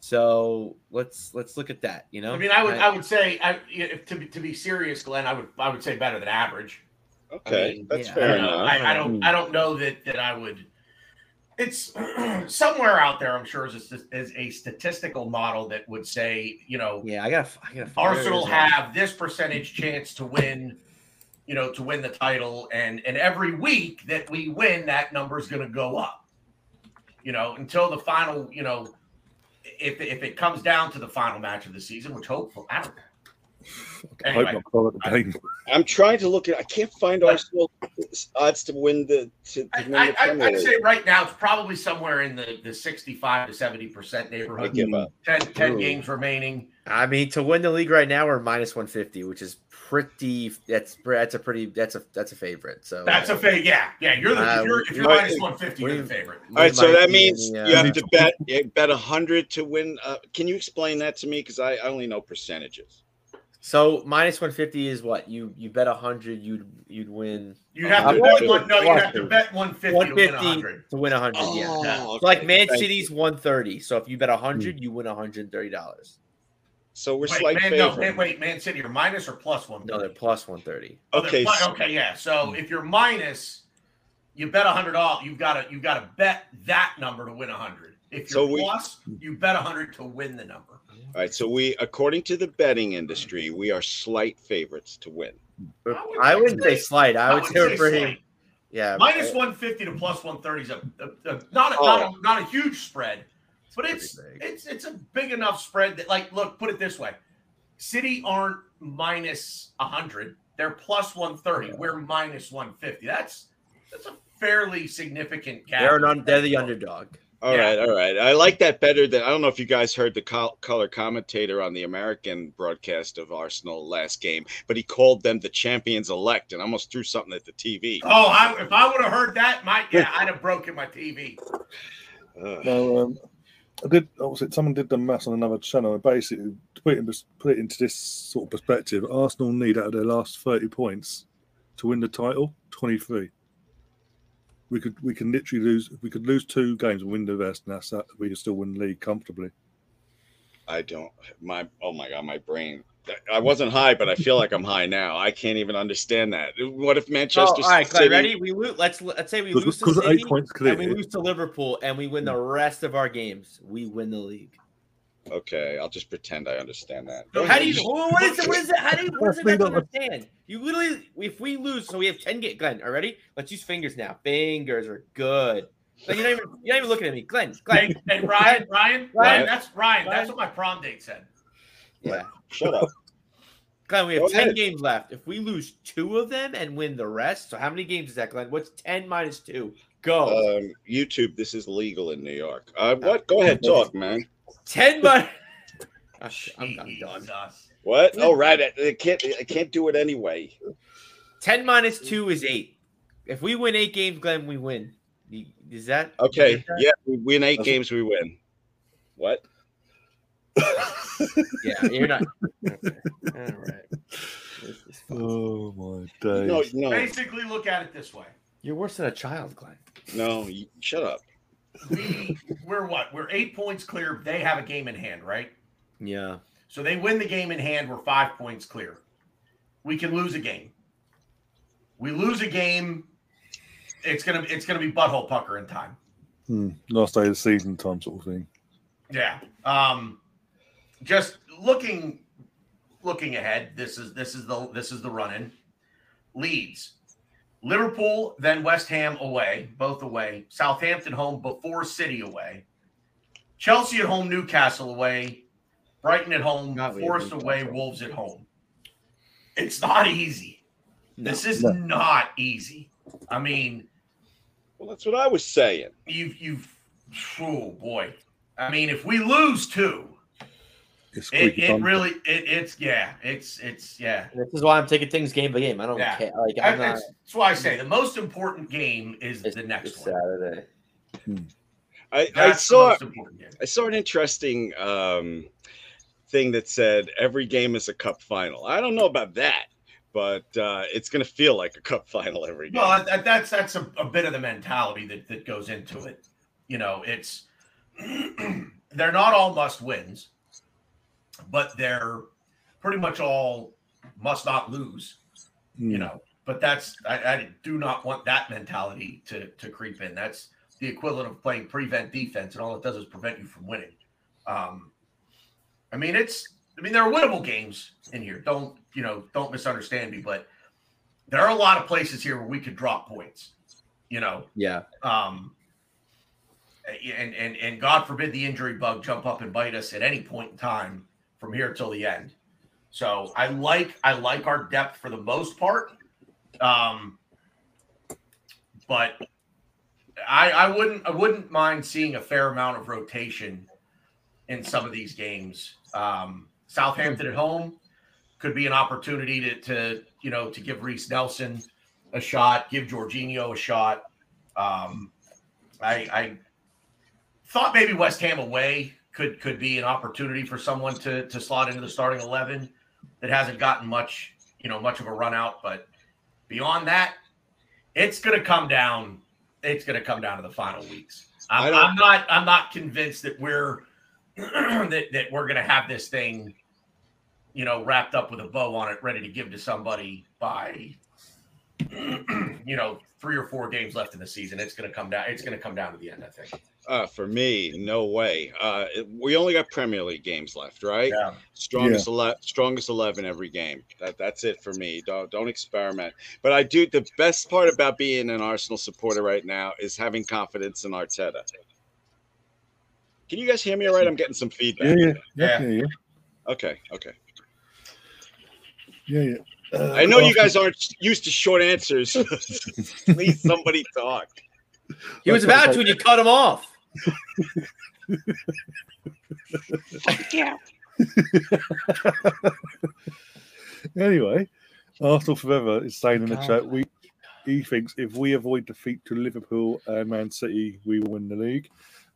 So let's let's look at that. You know, I mean, I would, I would say, I, if, to be to be serious, Glenn, I would, I would say better than average. Okay, mean, that's yeah, fair don't, enough. I, I don't, hmm. I don't know that that I would. It's somewhere out there. I'm sure is a, is a statistical model that would say, you know, Yeah, I gotta. I gotta. Arsenal there it is. have this percentage chance to win you know, to win the title. And and every week that we win, that number is going to go up. You know, until the final. You know, if if it comes down to the final match of the season, which hopefully I don't know. I Anyway, hope not call it the game. I'm trying to look at. I can't find Arsenal odds to win the to, to I, win I, the I, Premier I'd say right now it's probably somewhere in the, the 65 to 70 percent I neighborhood. give up. 10, 10 games remaining. I mean, to win the league right now, we're minus one fifty, which is pretty. That's that's a pretty. That's a that's a favorite. So That's a favorite. Yeah, yeah. You're the Uh, if you're, if you're we- minus 150, you're the favorite. All right, so that means in the, you uh, have to bet you bet a hundred to win. Uh, can you explain that to me? Because I, I only know percentages. So minus one fifty is what you you bet hundred, you'd you'd win You have Uh, to bet one. No, you what- have to bet 150 to win fifty 100. to win hundred. yeah. Oh, yeah. So like. Man Thank City's one thirty. So if you bet hundred, you win hundred and thirty dollars. So we're Wait, slight man, no, favorite. man, wait, Man City, you're minus or plus one? No, they're plus one thirty. Oh, Okay, plus- so- okay, yeah. So if you're minus, you bet a hundred dollars. You've got to you've got to bet that number to win a hundred. If you're we- plus, you bet a hundred to win the number. All right, so we, according to the betting industry, we are slight favorites to win. wouldn't I wouldn't say slight. slight. I would say we're pretty. slight. Yeah, Minus 150 to plus 130 is a, a, a- not a, not a oh. not a huge spread, but it's big. it's it's a big enough spread that like look, put it this way. City aren't minus 100. They're plus 130. We're minus 150. That's that's a fairly significant gap. They're an, they're the underdog. All Yeah. right, all right. I like that better than I don't know if you guys heard the col- color commentator on the American broadcast of Arsenal last game, but he called them the champions elect and almost threw something at the TV. Oh, I, if I would have heard that, my yeah, I'd have broken my TV. Ugh. No, um, I did. It? Someone did the maths on another channel, and basically to put it, in, put it into this sort of perspective, Arsenal need out of their last thirty points to win the title twenty-three. We could we can literally lose. We could lose two games and win the rest, and that's that. We could still win the league comfortably. I don't my oh my god, my brain. I wasn't high, but I feel like I'm high now. I can't even understand that. What if Oh, Manchester all right, Glenn, City? ready? We lose. Let's let's say we lose to Because City eight points and we lose to Liverpool and we win the rest of our games. We win the league. Okay, I'll just pretend I understand that. How do you? What is it? What is it? How do you? What is it? Let's Not leave to it- understand. You literally, if we lose, so we have ten. Get Glenn. Are ready? Let's use fingers now. Fingers are good. Glenn, you're not even. You're not even looking at me, Glenn. Glenn. Hey, hey Ryan, Ryan, Ryan. Ryan, that's Ryan. Ryan. That's what my prom date said. Yeah. Shut up. Glenn, we have Go 10 ahead. games left. If we lose two of them and win the rest, so how many games is that, Glenn? What's 10 minus two? Go. Um, YouTube, this is legal in New York. Uh, what? Go ahead, talk, man. 10 minus. I'm, I'm done. What? Oh, right. I, I can't. I can't do it anyway. 10 minus two is eight. If we win eight games, Glenn, we win. Is that Okay. is that- Yeah, we win eight That's- games. We win. What? Yeah, you're not. Okay. All right. This is fun. Oh my No, days! no, Basically, look at it this way. You're worse than a child, Glenn. no. You, shut up. We we're what? We're eight points clear. They have a game in hand, right? Yeah. So they win the game in hand. We're five points clear. We can lose a game. We lose a game. It's gonna it's gonna be butthole pucker in time. Hmm, last day of the season time, sort of thing. Yeah. Um just looking looking ahead, this is this is the this is the run in. Leeds. Liverpool, then West Ham away, both away. Southampton home before City away. Chelsea at home, Newcastle away. Brighton at home, Not Forest away, Newcastle. Wolves at home. It's not easy. This is No. not easy. I mean, Well, that's what I was saying. you've you've oh boy. I mean, if we lose two, It's it, it really it, it's yeah, it's it's yeah. This is why I'm taking things game by game. I don't Yeah. care. Like, I- I'm not. That's, that's why I say the most important game is It's, the next it's one. Saturday. I, I saw. most important game. I saw an interesting um, thing that said every game is a cup final. I don't know about that, but uh, it's going to feel like a cup final every game. Well, that, that's that's a, a bit of the mentality that, that goes into it. You know, it's they're not all must wins, but they're pretty much all must not lose. Hmm. You know, but that's I, I do not want that mentality to to creep in. That's the equivalent of playing prevent defense, and all it does is prevent you from winning. Um, I mean, it's I mean there are winnable games in here. Don't you know? Don't misunderstand me, but there are a lot of places here where we could drop points. You know, Yeah. um, and and and God forbid the injury bug jump up and bite us at any point in time from here till the end. So I like I like our depth for the most part, um, but I I wouldn't I wouldn't mind seeing a fair amount of rotation in some of these games. Um, Southampton at home could be an opportunity to to you know to give Reiss Nelson a shot, give Jorginho a shot. Um, I, I thought maybe West Ham away could could be an opportunity for someone to to slot into the starting eleven that hasn't gotten much you know much of a run out. But beyond that, it's going to come down. It's going to come down to the final weeks. I'm, I'm not. I'm not convinced that we're that that we're going to have this thing, you know, wrapped up with a bow on it, ready to give to somebody by you know, three or four games left in the season. It's going to come down. It's going to come down to the end, I think. Uh, for me, no way. Uh, it- we only got Premier League games left, right? Yeah. Strongest ele- strongest eleven every game. That that's it for me. Don't don't experiment. But I do. The best part about being an Arsenal supporter right now is having confidence in Arteta. Can you guys hear me all right? I'm getting some feedback. yeah, Yeah. yeah, yeah, Okay, okay. yeah. yeah. Uh, I know you guys aren't used to short answers. Please, somebody talk. He was about to when you cut him off. Anyway, Arsenal Forever is saying in the chat we he thinks if we avoid defeat to Liverpool and Man City, we will win the league.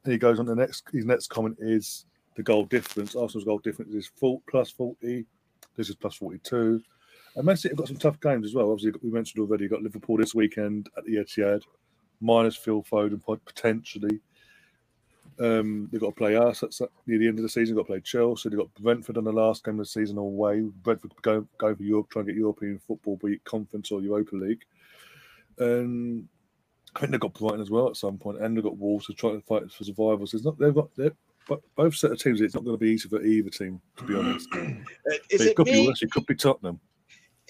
And he goes on the next his next comment is the goal difference. Arsenal's goal difference is full, plus 40. This is plus 42. And Man City have got some tough games as well. Obviously, we mentioned already, you've got Liverpool this weekend at the Etihad, minus Phil Foden pot- potentially. Um, they've got to play us at near the end of the season. They've got to play Chelsea. They've got Brentford on the last game of the season away. Brentford go go for Europe, try and get European football, be it Conference or Europa League. And I think they've got Brighton as well at some point, and they've got Wolves to try to fight for survival. So it's not they've got they're, but both set of teams. It's not going to be easy for either team, to be honest. Uh, Is it, it could be me? worse. It could be Tottenham.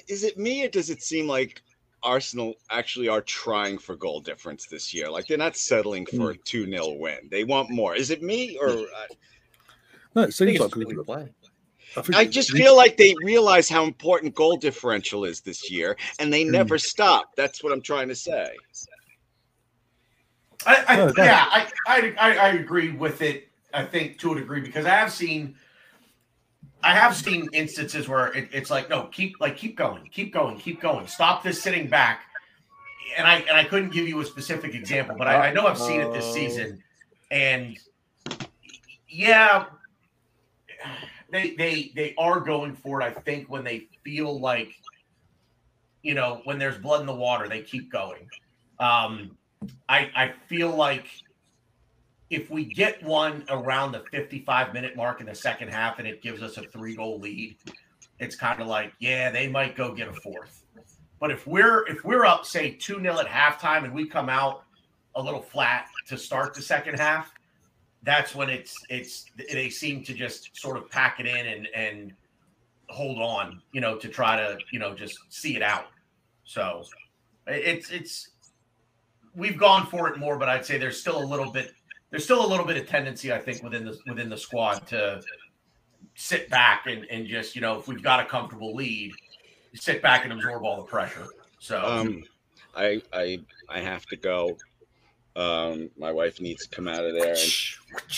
Is it me, or does it seem like Arsenal actually are trying for goal difference this year? Like they're not settling for a hmm. two 0 win. They want more. Is it me, or hmm. uh, No, it I think seems it's like. just the play. I, I just feel like they realize how important goal differential is this year, and they hmm. never stop. That's what I'm trying to say. I, I, oh, No, that- yeah, I, I, I, I agree with it. I think to a degree because I have seen, I have seen instances where it, it's like, no, keep like keep going, keep going, keep going. Stop this sitting back. And I and I couldn't give you a specific example, but I, I know I've seen it this season, and yeah, they they they are going for it. I think when they feel like, you know, when there's blood in the water, they keep going. Um, I I feel like if we get one around the 55 minute mark in the second half and it gives us a three goal lead, it's kind of like, yeah, they might go get a fourth. But if we're if we're up, say 2 0 at halftime and we come out a little flat to start the second half, that's when it's it's they seem to just sort of pack it in and and hold on, you know, to try to, you know, just see it out. So it's it's we've gone for it more, but I'd say there's still a little bit there's still a little bit of tendency, I think, within the within the squad to sit back and, and just, you know, if we've got a comfortable lead, sit back and absorb all the pressure. So Um, I I I have to go. Um, my wife needs to come out of there, and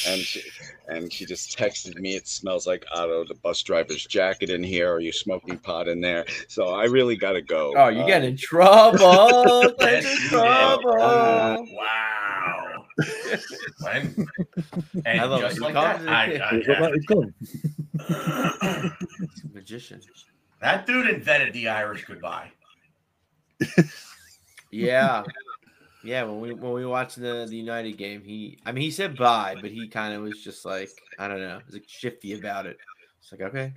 and she, and she just texted me. It smells like Otto, the bus driver's jacket in here. Are you smoking pot in there? So I really got to go. Oh, you're Uh, getting in trouble. Get in you did. trouble. wow. And and I love just it. like that, calls it- I, It's not I, it's gone. Magician. that dude invented the Irish goodbye. Yeah. Yeah, when we when we watched the, the United game, he I mean he said bye, but he kind of was just like, I don't know, was like shifty about it. It's like, okay.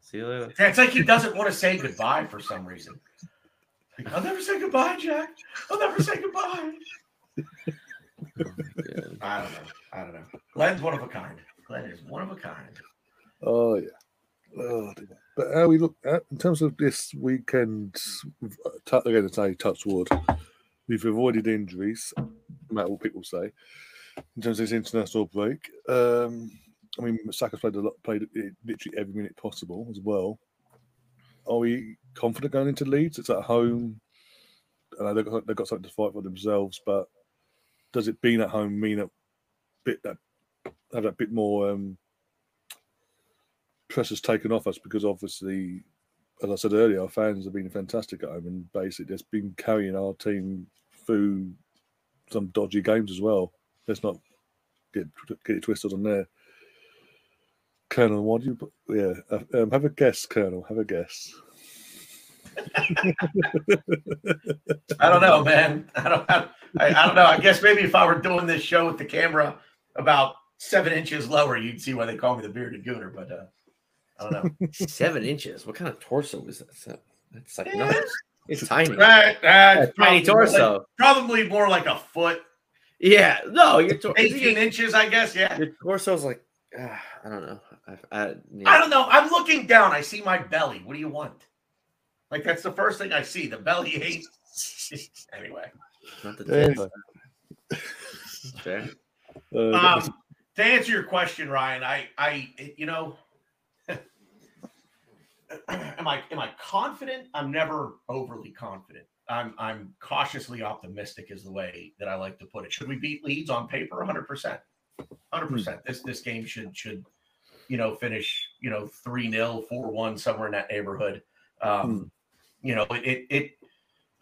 See you later. Yeah, it's like he doesn't want to say goodbye for some reason. Like, I'll never say goodbye, Jack. I'll never say goodbye. My God. I don't know. I don't know. Glenn's one of a kind. Glenn is one of a kind. Oh yeah. Oh, dear. but how we look at in terms of this weekend, we've, uh, again, to say touch wood, we've avoided injuries, no matter what people say. In terms of this international break, um, I mean, Saka's played a lot, played literally every minute possible as well. Are we confident going into Leeds? It's at home. I know they've got, they've got something to fight for themselves, but does it being at home mean a bit that have that bit more um, pressure's taken off us because obviously, as I said earlier, our fans have been fantastic at home and basically just been carrying our team through some dodgy games as well. Let's not get get it twisted on there. Colonel, what do you? Yeah, uh, um, have a guess, Colonel. Have a guess. I don't know, man. I don't. I, I don't know. I guess maybe if I were doing this show with the camera about seven inches lower, you'd see why they call me the bearded gooner. But uh, I don't know. Seven inches. What kind of torso is that? That's like Yeah. nuts. It's tiny. Right, uh, tiny torso. Probably more like a foot, Yeah. No, your, tor- eighteen inches, I guess. Yeah. your torso's like uh, I don't know. I, I, yeah. I don't know. I'm looking down. I see my belly. What do you want? Like that's the first thing I see. The belly ain't. anyway, Not the Yeah. tip. Uh, um, to answer your question, Ryan, I, I, you know, am I, am I confident? I'm never overly confident. I'm, I'm cautiously optimistic, is the way that I like to put it. Should we beat Leeds on paper? 100, percent 100. percent This, this game should, should, you know, finish, you know, three 0 four one, somewhere in that neighborhood. Um, You know, it, it, it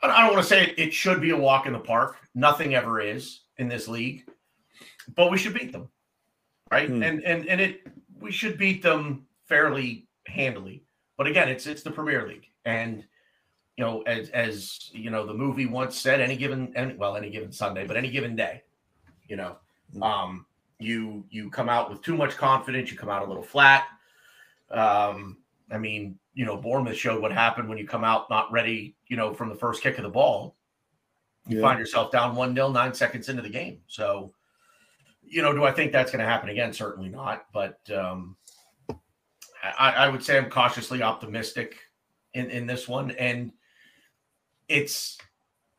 I don't- want to say it, it should be a walk in the park. Nothing ever is in this league, but we should beat them, right? Hmm. And and and it we should beat them fairly handily. But again, it's it's the Premier League, and you know, as as you know, the movie once said, any given any, well, any given Sunday, but any given day, you know, Hmm. um, you you come out with too much confidence, you come out a little flat. Um, I mean, you know, Bournemouth showed what happened when you come out not ready, you know, from the first kick of the ball. You Yeah. find yourself down 1 0 nine seconds into the game. So, you know, do I think that's going to happen again? Certainly not. But um, I, I would say I'm cautiously optimistic in, in this one. And it's,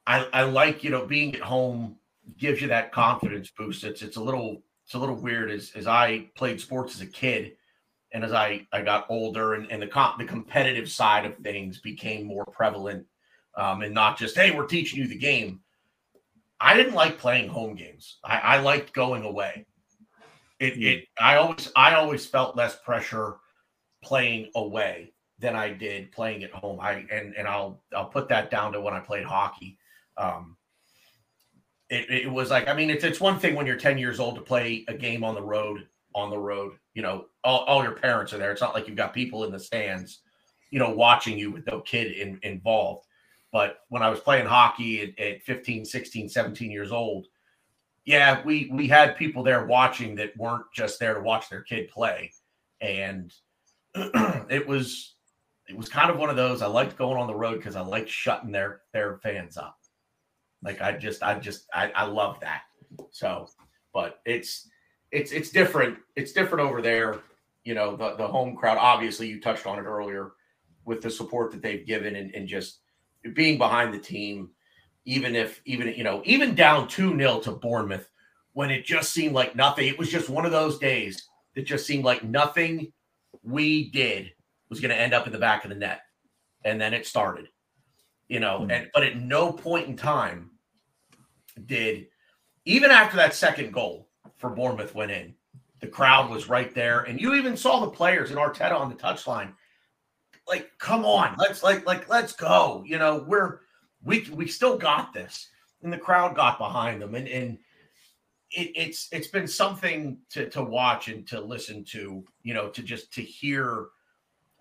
I, I like, you know, being at home gives you that confidence boost. It's, it's a little, it's a little weird as, as I played sports as a kid and as I, I got older and, and the comp, the competitive side of things became more prevalent um, and not just hey we're teaching you the game. I didn't like playing home games. I, I liked going away. It, it i always i always felt less pressure playing away than i did playing at home. I and and i'll i'll put that down to when i played hockey. Um it, it was like i mean it's it's one thing when you're 10 years old to play a game on the road on the road you know all, all your parents are there it's not like you've got people in the stands you know watching you with no kid in, involved but when I was playing hockey at, at 15, 16, 17 years old, yeah, we we had people there watching that weren't just there to watch their kid play. And it was it was kind of one of those I liked going on the road because I liked shutting their their fans up. Like I just I just I, I love that. So, but it's it's it's different. It's different over there. You know, the the home crowd, obviously you touched on it earlier with the support that they've given and, and just being behind the team, even if even you know, even down 2-0 to Bournemouth when it just seemed like nothing. It was just one of those days that just seemed like nothing we did was going to end up in the back of the net. And then it started. You know, Hmm. and but at no point in time did even after that second goal for Bournemouth went in, the crowd was right there. And you even saw the players and Arteta on the touchline. Like come on let's like like let's go. You know we're we we still got this. And the crowd got behind them. And and it, it's it's been something to to watch and to listen to you know to just to hear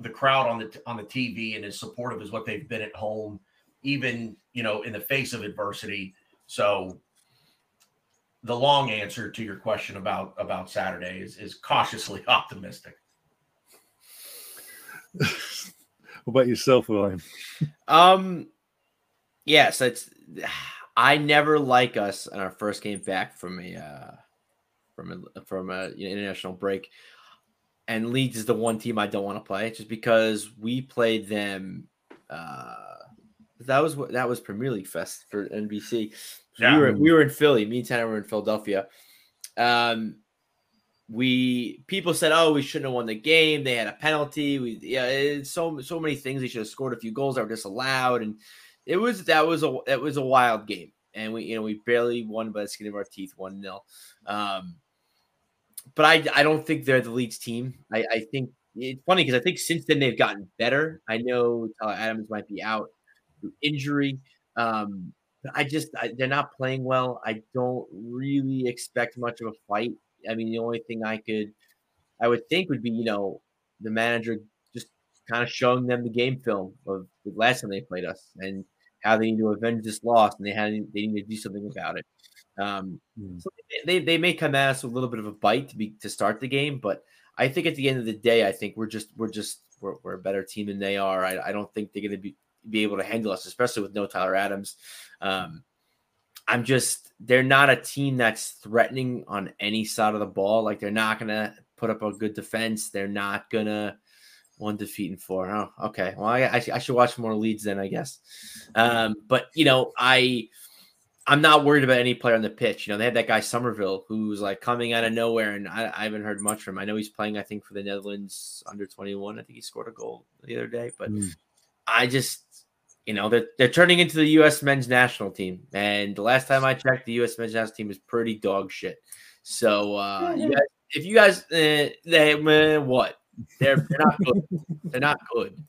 the crowd on the on the tv and as supportive as what they've been at home even you know in the face of adversity. So the long answer to your question about about saturday is is cautiously optimistic what about yourself, William? Um, yes, it's. I never like us on our first game back from a uh, from a from a you know, international break. and Leeds is the one team I don't want to play just because we played them. Uh, that was what that was Premier League Fest for NBC. Yeah. We were we were in Philly. Me and Tanor were in Philadelphia. Um, we people said, "Oh, we shouldn't have won the game. They had a penalty. We yeah, it's so so many things. They should have scored a few goals that were disallowed, and it was that was a that was a wild game. And we you know we barely won by the skin of our teeth, one 0 um, But I I don't think they're the Leeds team. I I think it's funny because I think since then they've gotten better. I know Tyler Adams might be out through injury. Um, I just I, they're not playing well. I don't really expect much of a fight. I mean, the only thing I could, I would think would be, you know, the manager just kind of showing them the game film of the last time they played us and how they need to avenge this loss and they had they need to do something about it. Um, Hmm. so they, they may come at us with a little bit of a bite to be to start the game, but I think at the end of the day, I think we're just we're just we're, we're a better team than they are. I, I don't think they're going to be be able to handle us, especially with no Tyler Adams. Um, I'm just they're not a team that's threatening on any side of the ball. Like they're not gonna put up a good defense. They're not gonna one defeat and four. Oh, okay. Well, I, I, I should watch more Leeds then, I guess. Um, but you know, I I'm not worried about any player on the pitch. You know, they had that guy Summerville who's like coming out of nowhere, and I, I haven't heard much from him. I know he's playing, I think, for the Netherlands under 21. I think he scored a goal the other day, but Hmm. I just you know, they're, they're turning into the U.S. men's national team. And the last time I checked, the U.S. men's national team is pretty dog shit. So, uh, you guys, if you guys, uh, they, what? They're, they're not good. They're not good.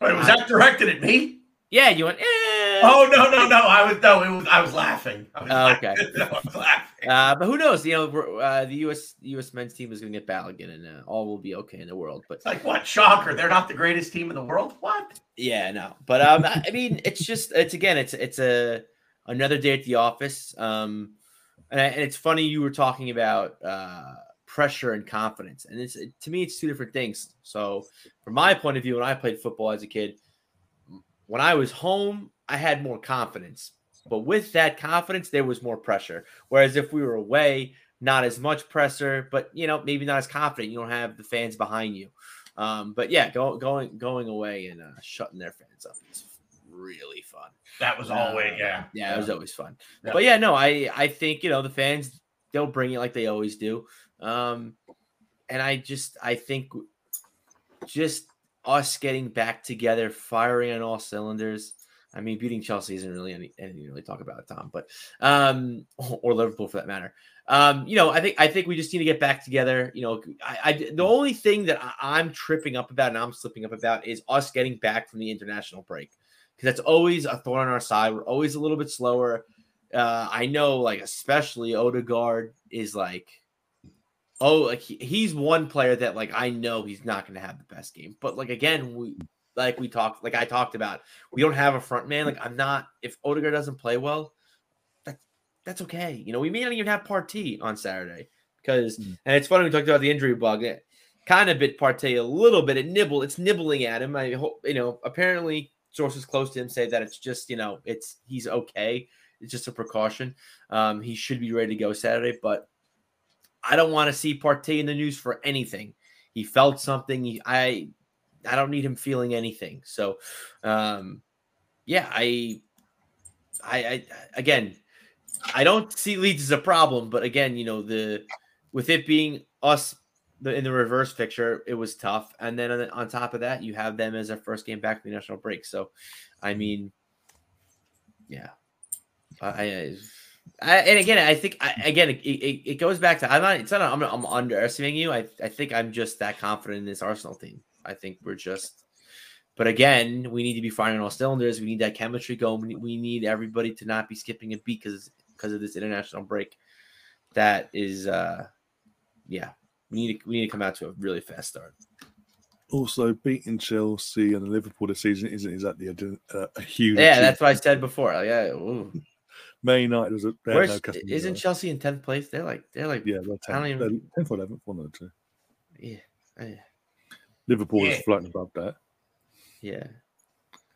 Wait, was that directed at me? Yeah, you went, eh. Oh no, no, no! I was no, it was I was laughing. I was Oh, laughing. okay. No, I was laughing. Uh, but who knows? You know, uh, the U.S. U.S. men's team is going to get Balogun, and uh, all will be okay in the world. But It's like what? Shocker! They're not the greatest team in the world. What? Yeah, no, but um, I I mean, it's just it's again, it's it's a another day at the office. Um, and, I, and it's funny you were talking about uh pressure and confidence, and it's to me, it's two different things. So, from my point of view, when I played football as a kid, when I was home, I had more confidence, but with that confidence, there was more pressure. Whereas if we were away, not as much pressure, but you know, maybe not as confident. You don't have the fans behind you. Um, but yeah, go, going going away and uh, shutting their fans up is really fun. That was Uh, always yeah. Yeah, it was always fun. Yeah. But yeah, no, I I think you know the fans they'll bring it like they always do. Um, and I just I think just us getting back together, firing on all cylinders. I mean, beating Chelsea isn't really any, anything to really talk about, Tom, but um, or Liverpool for that matter. Um, you know, I think I think we just need to get back together. You know, I, I the only thing that I, I'm tripping up about and I'm slipping up about is us getting back from the international break because that's always a thorn on our side. We're always a little bit slower. Uh, I know, like especially Odegaard is like, oh, like he, he's one player that like I know he's not going to have the best game, but like again, we like we talked, like I talked about, we don't have a front man. Like I'm not if Odegaard doesn't play well, that's that's okay. You know, we may not even have Partey on Saturday because, Mm. and it's funny we talked about the injury bug. It kind of bit Partey a little bit. It nibble, it's nibbling at him. I hope you know. Apparently, sources close to him say that it's just you know it's he's okay. It's just a precaution. Um, he should be ready to go Saturday, but I don't want to see Partey in the news for anything. He felt something. I I don't need him feeling anything. So, um, yeah, I, I, I again, I don't see Leeds as a problem, but again, you know the with it being us the, in the reverse picture, it was tough. And then on, on top of that, you have them as their first game back from the national break. So, I mean, yeah, I, I, I and again, I think I, again it, it, it goes back to I'm not. It's not. I'm, I'm underestimating you. I I think I'm just that confident in this Arsenal team. I think we're just. But again, we need to be firing on all cylinders. We need that chemistry going. We need, everybody to not be skipping a beat because because of this international break. That is, uh yeah, we need to we need to come out to a really fast start. Also, beating Chelsea and Liverpool this season isn't exactly a, a, a huge. Yeah, achievement. that's what I said before. Yeah, ooh. Man United was a. they had Where's, no isn't there. Chelsea in tenth place? They're like they're like Yeah, they're I don't 10th, even- they're 10th or 11th, one of the two. yeah, yeah. Liverpool Yeah. is floating above that. Yeah.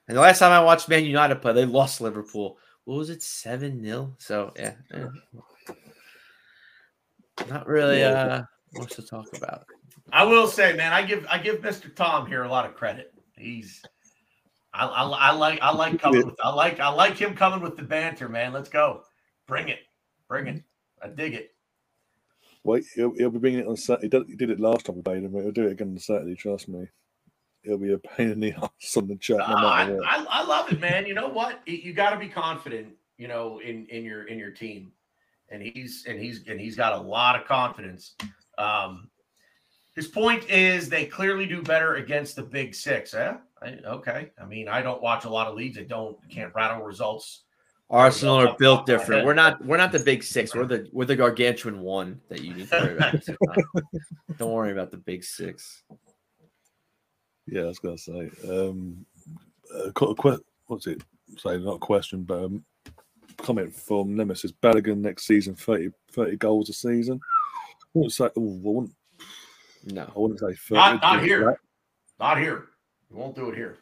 And the last time I watched Man United play, they lost Liverpool. What was it? 7 0? So, yeah. yeah. Not really Yeah. uh What's to talk about? I will say, man, I give I give Mr. Tom here a lot of credit. He's I, I, I like I like coming with I like I like him coming with the banter, man. Let's go. Bring it. Bring it. I dig it. Wait, he'll, he'll be bringing it on Saturday. He did, it last time we played him, but he'll do it again on Saturday. Trust me. He'll be a pain in the ass on the chat. No Uh, I. I, I love it, man. You know what? You- You got to be confident, you know, in in your in your team, and he's and he's and he's got a lot of confidence. Um, his point is they clearly do better against the Big Six. Eh? I, okay. I mean, I don't watch a lot of leagues. I don't can't rattle results. Arsenal are built top of my different. We're not. We're not the big six. We're the we're the gargantuan one that you need to worry about. Don't worry about the big six. Yeah, I was going to say. Um, a, que- a que- what's it? Say not a question, but um, comment from Nemesis. Balogun next season, 30, 30 goals a season. I wouldn't say. ooh, I wouldn't. No. I wouldn't say 30. Not not here. that- Not here. He won't do it here.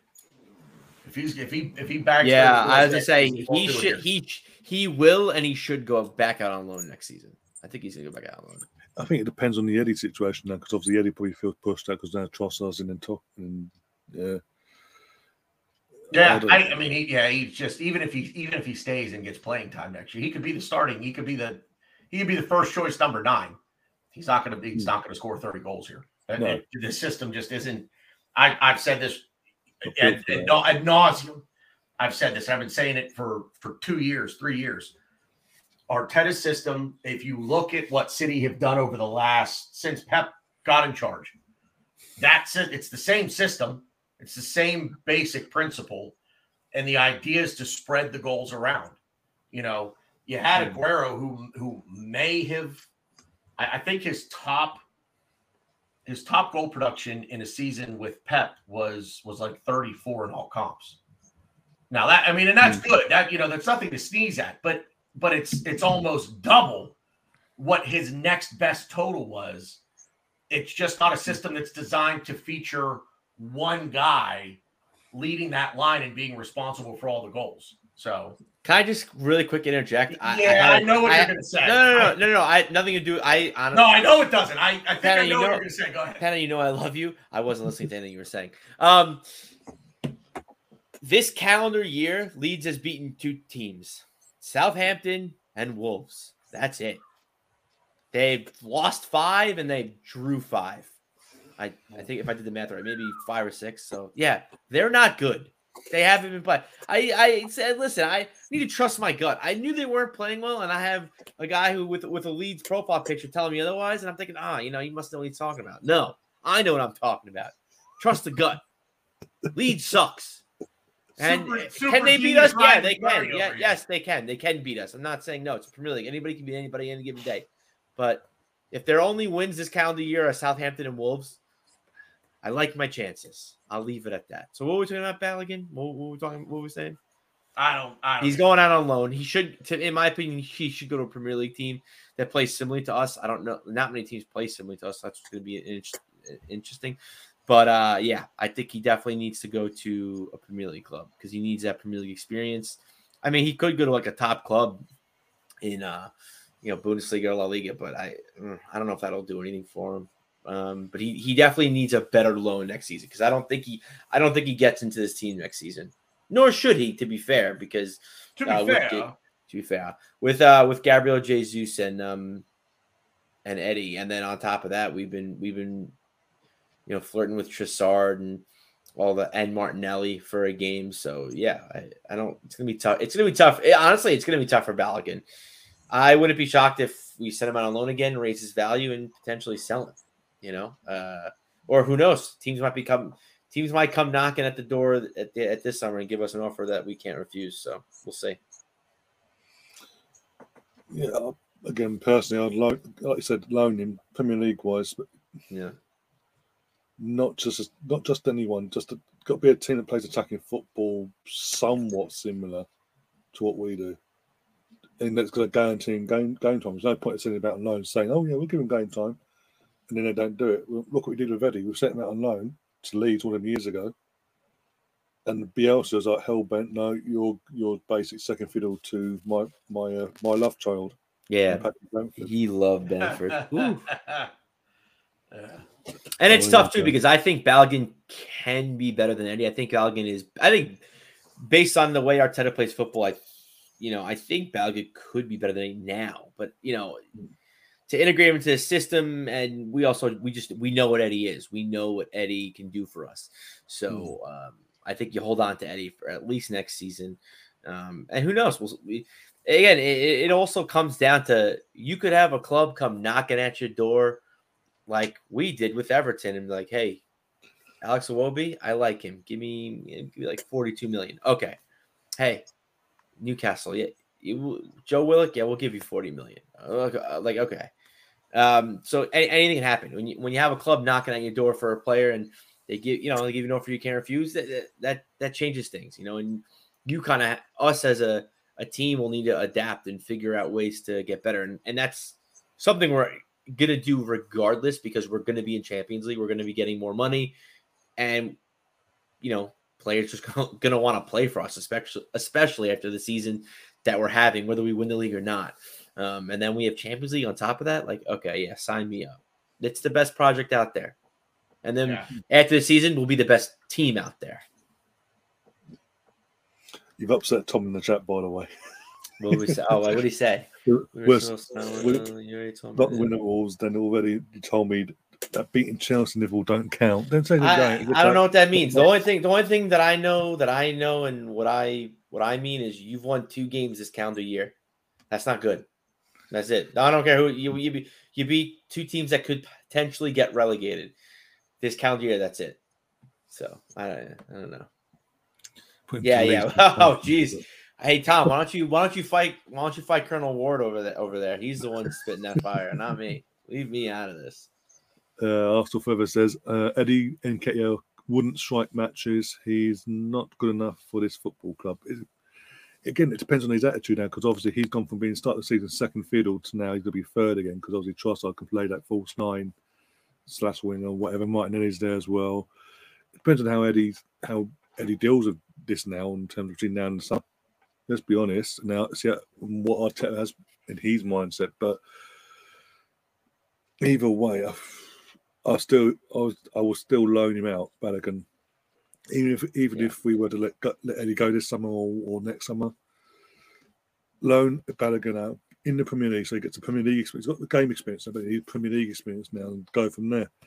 If he's if he if he bags, Yeah, I was goals gonna say season, won't he should he he will and he should go back out on loan next season. I think he's gonna go back out on loan. I think it depends on the Eddie situation now, because obviously Eddie probably feels pushed out because now Trossard's in and top. And yeah, Yeah, don't- I, I mean, he, yeah, he's just even if he even if he stays and gets playing time next year, he could be the starting. He could be the he could be the first choice number nine. He's not going to be he's hmm. not going to score thirty goals here. And, No. and the system just isn't. I I've said this ad, ad, ad nauseum. I've said this. I've been saying it for for two years, three years. Arteta's system. If you look at what City have done over the last since Pep got in charge, that's it. It's the same system. It's the same basic principle, and the idea is to spread the goals around. You know, you had Aguero who who may have, I, I think his top his top goal production in a season with Pep was was like 34 in all comps. Now that I mean, and that's hmm. good. That you know, that's nothing to sneeze at, but but it's it's almost double what his next best total was. It's just not a system that's designed to feature one guy leading that line and being responsible for all the goals. So Can I just really quick interject? yeah, I, a- know what I- you're going to say. No, no, no, no, no, no. I nothing to do. I honestly, no, I know it doesn't. I, I think I know, you what you're going to say. Go ahead. Hannah, you know I love you. I wasn't listening to anything you were saying. Um, this calendar year, Leeds has beaten two teams: Southampton and Wolves. That's it. They've lost five and they drew five. I, I think if I did the math right, maybe five or six. So yeah, they're not good. They haven't been playing. I, I said, listen, I need to trust my gut. I knew they weren't playing well, and I have a guy who with with a Leeds profile picture telling me otherwise, and I'm thinking, ah, you know, you must know what he's talking about. No, I know what I'm talking about. Trust the gut. Leeds sucks. And Super- can they beat us? Yeah, they can. Yeah, yes, they can. They can beat us. I'm not saying no. It's Premier League. Anybody can beat anybody any given day. But if their only wins this calendar year are Southampton and Wolves, I like my chances. I'll leave it at that. So what were we talking about, Balogun? What, what were we talking? What were we saying? I don't. I don't He's going out on loan. He should, to, in my opinion, he should go to a Premier League team that plays similarly to us. I don't know. Not many teams play similarly to us. That's going to be in- interesting. But uh, yeah, I think he definitely needs to go to a Premier League club because he needs that Premier League experience. I mean, he could go to like a top club in, uh, you know, Bundesliga or La Liga, but I, mm, I don't know if that'll do anything for him. Um, but he he definitely needs a better loan next season because I don't think he I don't think he gets into this team next season. Nor should he, to be fair, because To be uh, fair, the- to be fair, with uh with Gabriel Jesus and um and Eddie, and then on top of that, we've been we've been you know flirting with Trossard and all the and Martinelli for a game. So yeah, I, I don't. It's gonna be tough. It's gonna be tough. Eh, honestly, it's gonna be tough for Balogun. I wouldn't be shocked if we send him out on loan again, raise his value, and potentially sell him. You know, uh, or who knows? Teams might become teams might come knocking at the door at, the, at this summer and give us an offer that we can't refuse. So we'll see. yeah. Again, personally, I'd like, like you said, loan him Premier League wise, but Yeah. not just not just anyone. Just a, got to be a team that plays attacking football somewhat similar to what we do, and that's going to guarantee him game game time. There's no point in saying about loan saying, "Oh yeah, we'll give him game time," and then they don't do it. Look what we did with Eddie. We sent him out on loan to Leeds all them years ago, and Bielsa's like hell bent. No, you're you're basic second fiddle to my my uh, my love child. Yeah. He loved Bamford. And it's Oh, tough yeah. too because I think Balogun can be better than Eddie. I think Balogun is. I think based on the way Arteta plays football, I, you know, I think Balogun could be better than Eddie now. But you know, to integrate him into the system, and we also we just we know what Eddie is. We know what Eddie can do for us. So um, I think you hold on to Eddie for at least next season. Um, and who knows? We'll, we, again, it, it also comes down to you could have a club come knocking at your door like we did with Everton and be like, hey, Alex Iwobi, I like him. Give me, give me like 42 million. Okay. Hey, Newcastle, yeah. You, Joe Willock, yeah, we'll give you 40 million. Uh, Like, okay. Um, so any, anything can happen when you when you have a club knocking at your door for a player and they give you know they give you an offer you can't refuse. That that that, changes things, you know. And you kind of us as a a team will need to adapt and figure out ways to get better, and and that's something we're gonna do regardless because we're gonna be in Champions League. We're gonna be getting more money, and you know players just gonna, gonna want to play for us, especially especially after the season that we're having, whether we win the league or not. Um, and then we have Champions League on top of that. Like, okay, yeah, sign me up. It's the best project out there. And then Yeah. after the season, we'll be the best team out there. You've upset Tom in the chat, by the way. What would we say? Oh, what did he say? We're, We we're were so we're- you already told me not that. winning Wolves. Then already you told me that beating Chelsea and Liverpool don't count. Don't say they I, don't. I don't know what that means. The only thing, the only thing that I know that I know and what I what I mean is you've won two games this calendar year. That's not good. That's it. I don't care who you you beat. You beat two teams that could potentially get relegated this calendar year. That's it. So I don't, I don't know. Putting Yeah, yeah. Oh, jeez. Hey Tom, why don't you why don't you fight why don't you fight Colonel Ward over there over there? He's the one spitting that fire, not me. Leave me out of this. Uh, Arsenal Forever says uh, Eddie Nketiah wouldn't strike matches. He's not good enough for this football club. It, again, it depends on his attitude now because obviously he's gone from being start of the season second fiddle to now he's going to be third again because obviously Trossard can play that false nine slash wing or whatever. Martinelli's there as well. It depends on how Eddie how Eddie deals with this now in terms of between now and summer. Let's be honest. Now, see what Arteta has in his mindset, but either way, I, I still, I was, I will still loan him out, Balogun. Even if, even Yeah. if we were to let, go- let Eddie go this summer or, or next summer, loan Balogun out in the Premier League, so he gets the Premier League experience. He's got the game experience, but he Premier League experience now, and go from there.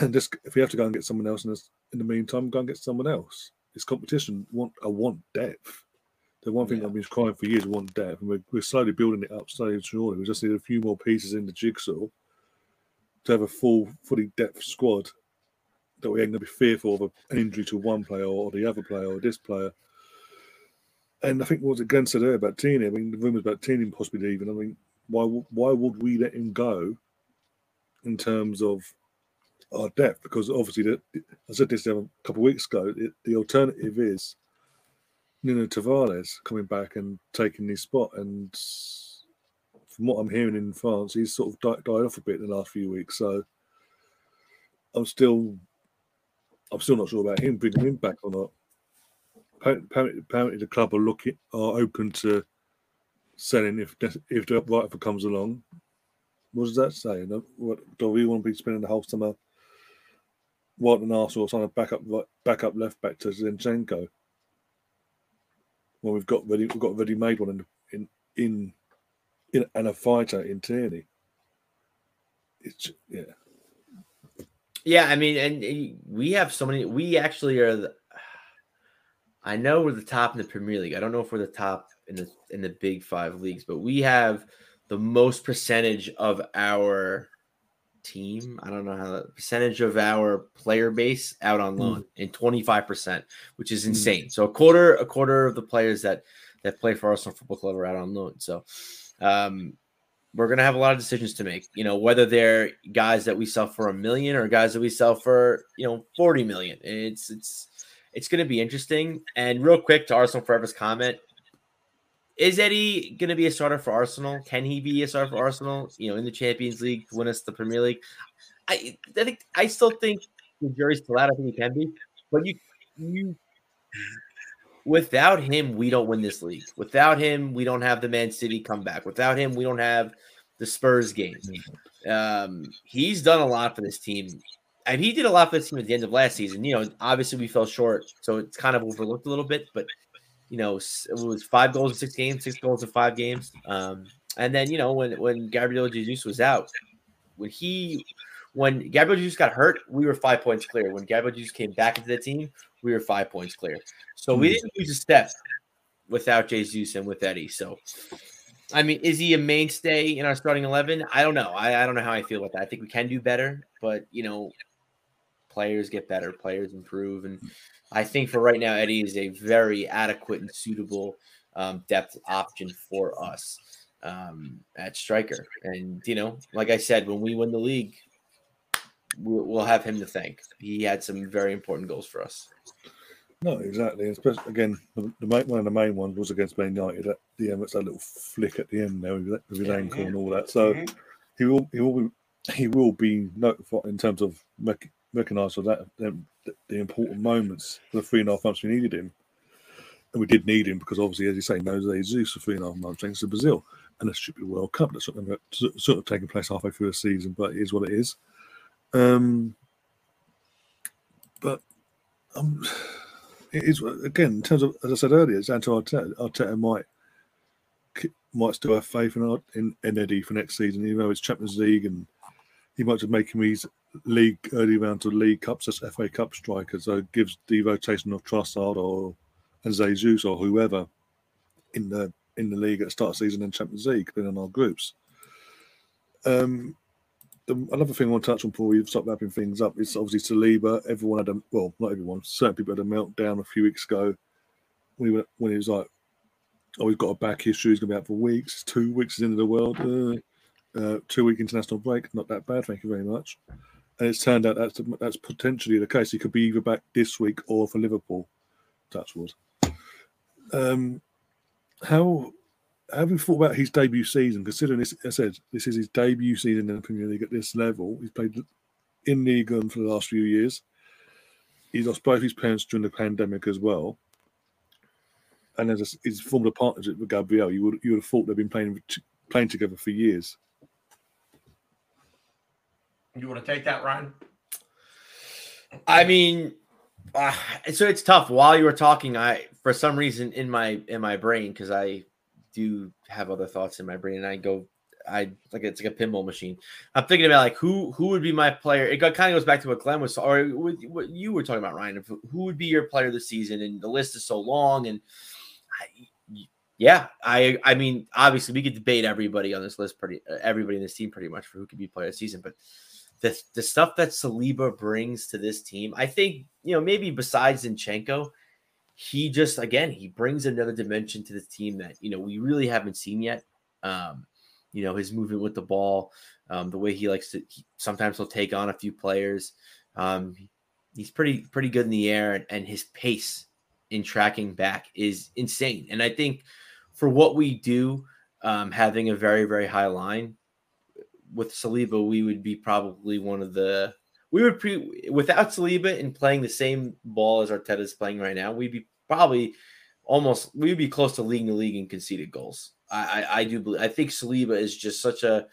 And just if we have to go and get someone else in, this, in the meantime, go and get someone else. It's competition. Want I want depth. The one thing Yeah. I've been crying for years, want depth, and we're, we're slowly building it up, slowly and surely. We just need a few more pieces in the jigsaw to have a full, fully depth squad that we ain't going to be fearful of an injury to one player or the other player or this player. And I think what Glenn said earlier about Tini. I mean, the rumours about Tini possibly leaving. I mean, why why would we let him go in terms of our depth? Because obviously, the, I said this a couple of weeks ago. It, the alternative is Nuno Tavares coming back and taking his spot. And from what I'm hearing in France, he's sort of died, died off a bit in the last few weeks. So I'm still, I'm still not sure about him bringing him back or not. Apparently, apparently, the club are looking are open to selling if if the right offer comes along. What does that say? What do we want to be spending the whole summer? An Arsenal trying to back up right- back up left back to Zinchenko. Well, we've got ready we've got ready made one in in in, in and a fighter in Tierney. It's yeah. Yeah, I mean, and we have so many. We actually are. The, I know we're the top in the Premier League. I don't know if we're the top in the in the Big Five leagues, but we have the most percentage of our team. I don't know how the percentage of our player base out on loan in twenty five percent, which is Mm. insane. So a quarter a quarter of the players that that play for Arsenal Football Club are out on loan. So. Um, we're gonna have a lot of decisions to make. You know, whether they're guys that we sell for a million or guys that we sell for you know forty million. It's it's it's gonna be interesting. And real quick to Arsenal Forever's comment. Is Eddie going to be a starter for Arsenal? Can he be a starter for Arsenal? You know, in the Champions League, to win us the Premier League. I, I think I still think the jury's still out. I think he can be, but you, you, without him, we don't win this league. Without him, we don't have the Man City comeback. Without him, we don't have the Spurs game. Um, he's done a lot for this team. And he did a lot for this team at the end of last season. You know, obviously we fell short, so it's kind of overlooked a little bit. But you know, it was five goals in six games, six goals in five games. Um, and then you know when when Gabriel Jesus was out, when he when Gabriel Jesus got hurt, we were five points clear. When Gabriel Jesus came back into the team, we were five points clear. So we hmm. didn't lose a step without Jesus and with Eddie. So I mean, is he a mainstay in our starting eleven? I don't know. I, I don't know how I feel about that. I think we can do better, but you know, players get better, players improve, and I think for right now, Eddie is a very adequate and suitable um, depth option for us um, at striker. And you know, like I said, when we win the league, we'll, we'll have him to thank. He had some very important goals for us. No, exactly. Especially again, the, the main, one of the main ones was against Man United at the end. It's that little flick at the end there with, his yeah, ankle yeah. and all that. So mm-hmm. he will he will be he will be notified in terms of recognised for that the, the, important moments for the three and a half months we needed him. And we did need him because obviously, as you say, no Jesus for three and a half months thanks to Brazil. And it should be World Cup. That's sort of, sort of taking place halfway through the season, but it is what it is. Um, but um, it is again in terms of as I said earlier, it's Anto Arteta. Arteta might might still have faith in, in, in Eddie for next season, even though it's Champions League and he might just make him his league early round to league cups as FA Cup striker. So it gives the rotation of Trossard or and Jesus or whoever in the in the league at the start of season and Champions League, depending on our groups. Um, the, another thing I want to touch on before we start wrapping things up is obviously Saliba. Everyone had a well, not everyone, certain people had a meltdown a few weeks ago. When he, went, when he was like, "Oh, he's got a back issue. He's going to be out for weeks. Two weeks is into the world. Uh, uh, two week international break. Not that bad. Thank you very much." And it's turned out that's that's potentially the case. He could be either back this week or for Liverpool. Touchwood. Um, how have you thought about his debut season? Considering this, I said this is his debut season in the Premier League at this level. He's played in League One for the last few years. He's lost both his parents during the pandemic as well. And as a, he's formed a partnership with Gabriel, you would you would have thought they've been playing playing together for years. You want to take that, Ryan? I mean, uh, so it's tough. While you were talking, I for some reason in my in my brain because I do have other thoughts in my brain, and I go, I like it's like a pinball machine. I'm thinking about like who who would be my player. It kind of goes back to what Glenn was, or what you were talking about, Ryan. Who would be your player this season? And the list is so long, and I, yeah, I I mean, obviously we could debate everybody on this list, pretty uh, everybody in this team, pretty much for who could be player of the season, but. The, the stuff that Saliba brings to this team, I think, you know, maybe besides Zinchenko, he just again he brings another dimension to this team that you know we really haven't seen yet. Um, you know his movement with the ball, um, the way he likes to. He, sometimes he'll take on a few players. Um, he's pretty pretty good in the air, and, and his pace in tracking back is insane. And I think for what we do, um, having a very very high line with Saliba, we would be probably one of the we would pre without Saliba and playing the same ball as Arteta is playing right now, we'd be probably almost we'd be close to leading the league in conceded goals. I, I, I do believe I think Saliba is just such a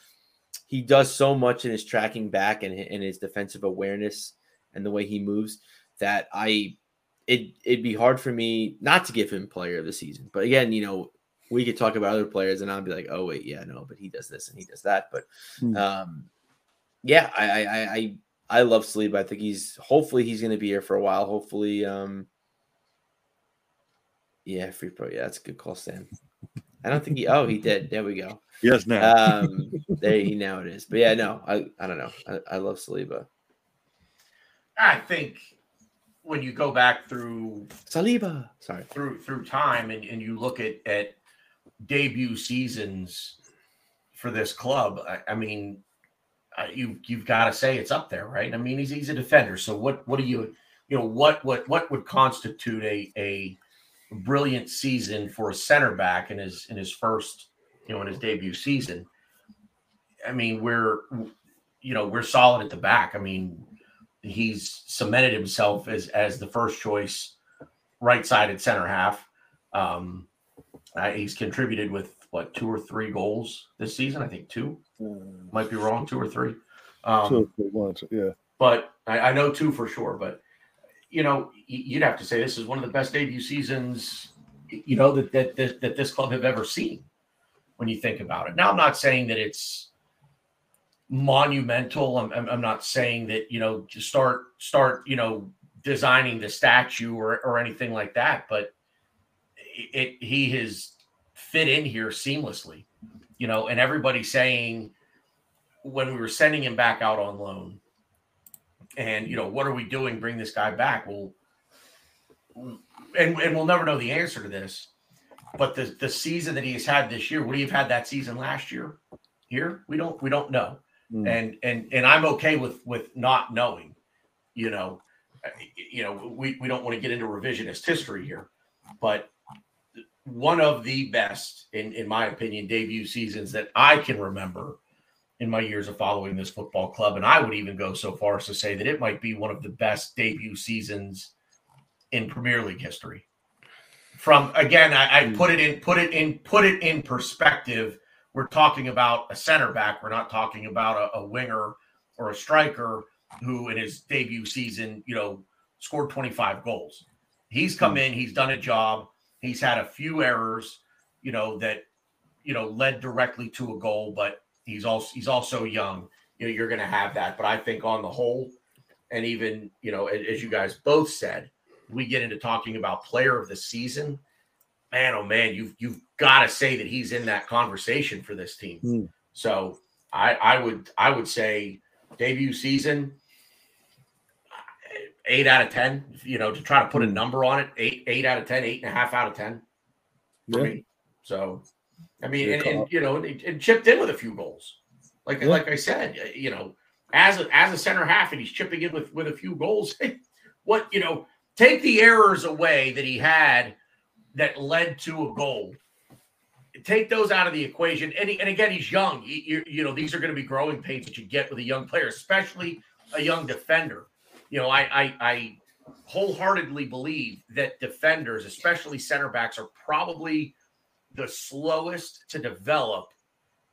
he does so much in his tracking back and in his defensive awareness and the way he moves that I it it'd be hard for me not to give him player of the season. But again, you know, we could talk about other players and I'd be like, oh wait, yeah, no, but he does this and he does that. But hmm. um yeah, I I I I love Saliba. I think he's hopefully he's going to be here for a while. Hopefully, um, yeah, free pro. Yeah, that's a good call, Sam. I don't think he. Oh, he did. There we go. Yes, now. Um, there he now it is. But yeah, no, I I don't know. I, I love Saliba. I think when you go back through Saliba, sorry, through through time, and, and you look at at debut seasons for this club, I, I mean, you you've got to say it's up there, right? I mean, he's he's a defender. So what what do you you know what what what would constitute a a brilliant season for a center back in his in his first you know in his debut season? I mean, we're you know we're solid at the back. I mean, he's cemented himself as as the first choice right sided center half. Um, uh, he's contributed with what two or three goals this season? I think two. Might be wrong, two or three. Um, Two or three, yeah. but I, I know two for sure. But you know, you'd have to say this is one of the best debut seasons, you know, that that that, that this club have ever seen. When you think about it, now I'm not saying that it's monumental. I'm, I'm, I'm not saying that you know just start start you know designing the statue or or anything like that, but it, it he has fit in here seamlessly, you know, and everybody saying when we were sending him back out on loan and you know what are we doing? Bring this guy back. Well and, and we'll never know the answer to this but the the season that he's had this year would he have had that season last year? Here? We don't we don't know. Mm. and and and i'm okay with with not knowing you know you know we we don't want to get into revisionist history here but one of the best in in my opinion debut seasons that i can remember in my years of following this football club. And I would even go so far as to say that it might be one of the best debut seasons in Premier League history. From again, I, I put it in, put it in, put it in perspective. We're talking about a center back. We're not talking about a, a winger or a striker who in his debut season, you know, scored 25 goals. He's come hmm. in, he's done a job, he's had a few errors, you know, that you know led directly to a goal, but he's also he's also young. You know, you're going to have that, but I think on the whole, and even you know, as you guys both said, we get into talking about player of the season. Man, oh man, you've you've got to say that he's in that conversation for this team. Hmm. So I I would I would say debut season eight out of ten. You know, to try to put a hmm. number on it, eight eight out of ten, eight and a half out of ten for Yeah. me. So, I mean, and, and you know, and, and chipped in with a few goals. Like Yeah. like I said, you know, as a as a center half, and he's chipping in with with a few goals. what you know, take the errors away that he had that led to a goal. Take those out of the equation, and, he, and again, he's young. You, you, you know, these are going to be growing pains that you get with a young player, especially a young defender. You know, I, I, I wholeheartedly believe that defenders, especially center backs, are probably the slowest to develop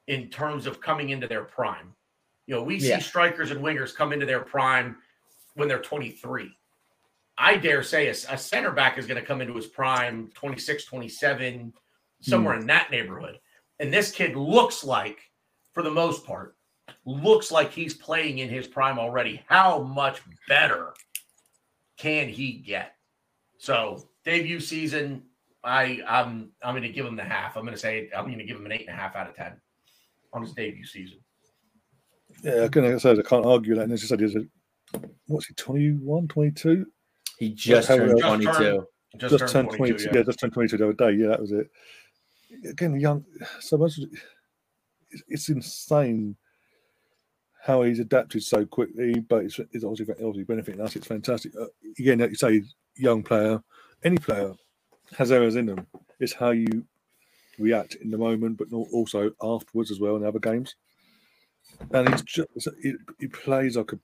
in terms of coming into their prime. You know, we see strikers and wingers come into their prime when they're 23. I dare say a, a center back is going to come into his prime 26, 27, somewhere hmm. in that neighborhood. And this kid looks like, for the most part, looks like he's playing in his prime already. How much better can he get? So debut season, I I'm I'm going to give him the half. I'm going to say I'm going to give him an eight and a half out of ten on his debut season. Yeah, I can say I can't argue that. And as you said, he's a, what's he, 21, 22? He just turned just 22. turned- Just, turned 22. Yeah. just turned 22 the other day. Yeah, that was it. Again, young. So much. It's, it's insane how he's adapted so quickly, but it's, it's obviously, obviously benefiting us. It's fantastic. Uh, again, like you say, young player, any player has errors in them. It's how you react in the moment, but also afterwards as well in other games. And he's just he, plays like a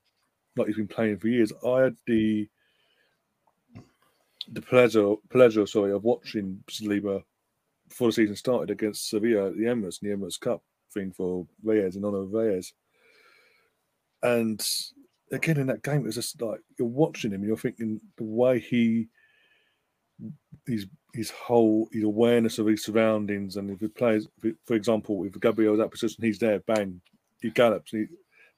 like he's been playing for years. I had the the pleasure pleasure sorry of watching Saliba before the season started against Sevilla at the Emirates the Emirates Cup thing for Reyes in honor of Reyes. And again in that game, it was just like you're watching him and you're thinking the way he his his whole his awareness of his surroundings. And if he plays for example if Gabriel's that position he's there bang he gallops. He,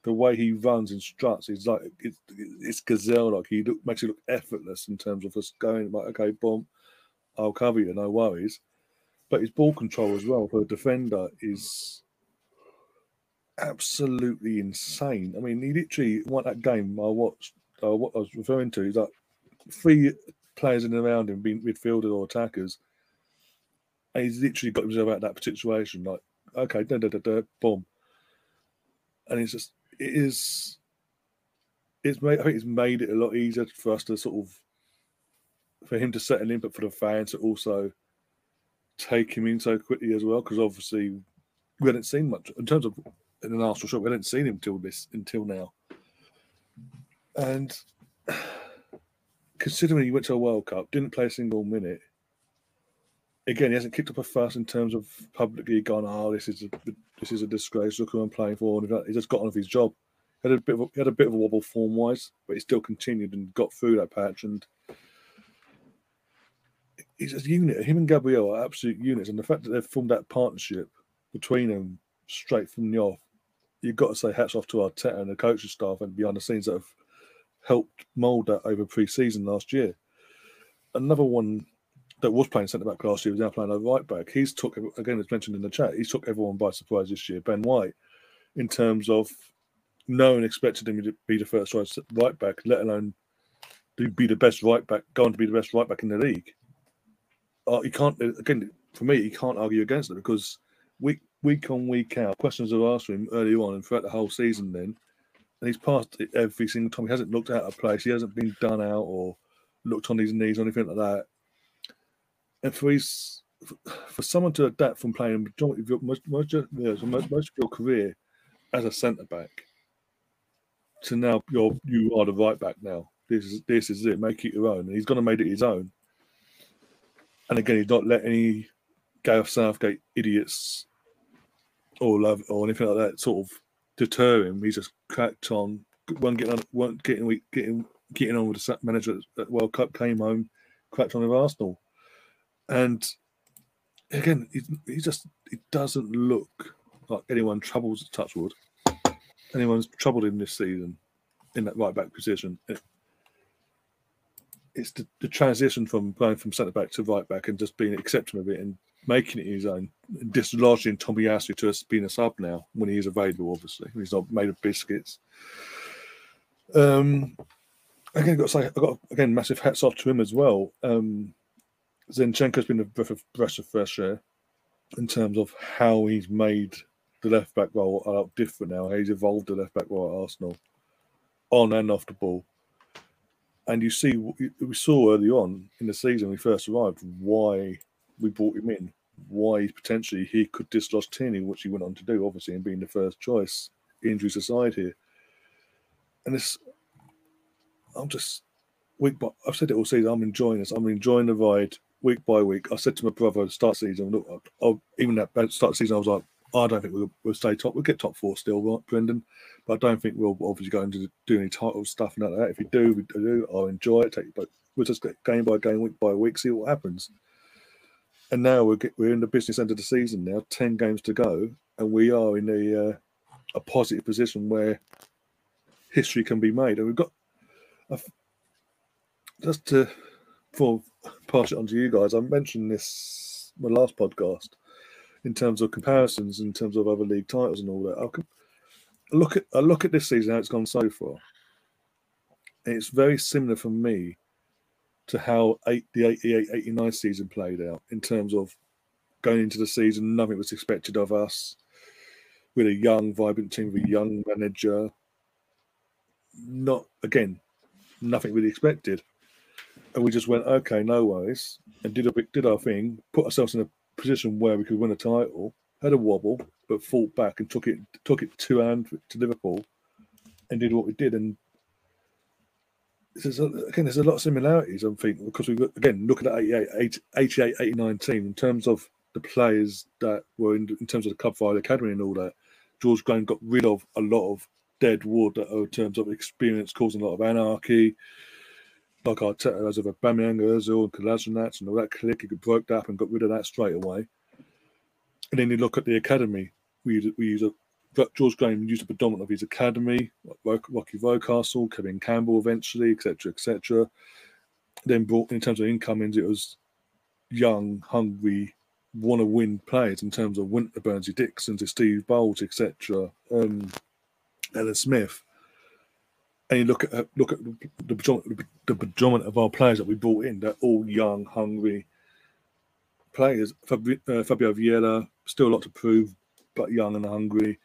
the way he runs and struts is like it's, it's gazelle like he look, makes it look effortless in terms of just going like okay boom I'll cover you no worries. But his ball control as well for a defender is absolutely insane I mean he literally won that game I watched uh, what I was referring to is like three players in and around him, being midfielders or attackers. And he's literally got himself out of that situation. Like, okay, da da da da, boom. And it's just, it is, it's made, I think it's made it a lot easier for us to sort of, for him to settle in, but for the fans to also take him in so quickly as well. Because obviously, we hadn't seen much in terms of in an Arsenal shot. We hadn't seen him until this, until now. And considering he went to a World Cup, didn't play a single minute, again, he hasn't kicked up a fuss in terms of publicly gone, oh, this is a, this is a disgrace. Look who I'm playing for. And just got on with his job. He had a bit of a, had a bit of a wobble form wise, but he still continued and got through that patch. And he's a unit. Him and Gabriel are absolute units, and the fact that they've formed that partnership between them straight from the off, you've got to say hats off to Arteta and the coaching staff and behind the scenes that have helped mould that over pre-season last year. Another one that was playing centre back last year was now playing a right back. He's took again, as mentioned in the chat, he's took everyone by surprise this year. Ben White, in terms of no one expected him to be the first choice right back, let alone to be the best right back, going to be the best right back in the league. Uh, you can't again for me, you can't argue against it because week week on week out, questions are asked him early on and throughout the whole season. Then, and he's passed it every single time. He hasn't looked out of place. He hasn't been done out or looked on his knees or anything like that and for his for someone to adapt from playing majority of your, most, most, most, of your career as a centre back to now you're you are the right back now. This is this is it. Make it your own. And he's going to make it his own. And again, he's not let any Gareth Southgate idiots or love or anything like that sort of deter him. He's just cracked on. One getting on, one getting getting getting on with the manager at World Cup. Came home, cracked on with Arsenal and again, he, he just it doesn't look like anyone troubles Touchwood. Anyone's troubled in this season in that right back position. It, it's the, the, transition from going from centre back to right back and just being accepting of it and making it his own, dislodging Tomiyasu to us being a sub now when he is available, obviously. He's not made of biscuits. Um, again, got to say, I got again massive hats off to him as well. Um, Zinchenko's been a breath of, breath of fresh air in terms of how he's made the left back role a lot different now. He's evolved the left back role at Arsenal on and off the ball. And you see, we saw early on in the season when he first arrived why we brought him in, why potentially he could dislodge Tierney, which he went on to do, obviously, and being the first choice, injuries aside here. And this, I'm just week by, I've said it all season, I'm enjoying this. I'm enjoying the ride week by week. I said to my brother, start season, look, I'll, even at start season, I was like, I don't think we'll, we'll stay top. We'll get top four still, right, Brendan? But I don't think we'll obviously go into do any title stuff and like that. If we do, we do. I'll enjoy it. Take, but we'll just get game by game, week by week, see what happens. And now we're we're in the business end of the season now, ten games to go, and we are in a uh, a positive position where history can be made. And we've got a, just to for pass it on to you guys. I mentioned this my last podcast in terms of comparisons, in terms of other league titles and all that. I look at I look at this season how it's gone so far. It's very similar for me to how eight, the 88 89 season played out in terms of going into the season, nothing was expected of us. With a young, vibrant team, with a young manager. Not again, nothing really expected and we just went, okay, no worries, and did a bit, did our thing, put ourselves in a position where we could win a title, had a wobble, but fought back and took it took it to and to Liverpool, and did what we did. And there's a, again, there's a lot of similarities. I'm thinking because we've, again look at that 88, 88, 89 team in terms of the players that were in, in terms of the club fire academy and all that. George Graham got rid of a lot of dead wood in terms of experience, causing a lot of anarchy like Arteta as of Aubameyang, Ozil, and Kolasinac and all that click, he broke that up and got rid of that straight away. And then you look at the academy. We we use a George Graham used a predominant of his academy, Rocky Rocastle, Kevin Campbell eventually, etc., etc. Then brought in terms of incomings, it was young, hungry, want to win players in terms of Winter Burnsy Dixon to Steve Bould, etc. Um, Alan Smith and you look at uh, look at the the predominant of our players that we brought in. They're all young, hungry players. Fabio, uh, Fabio Vieira still a lot to prove, but young and hungry.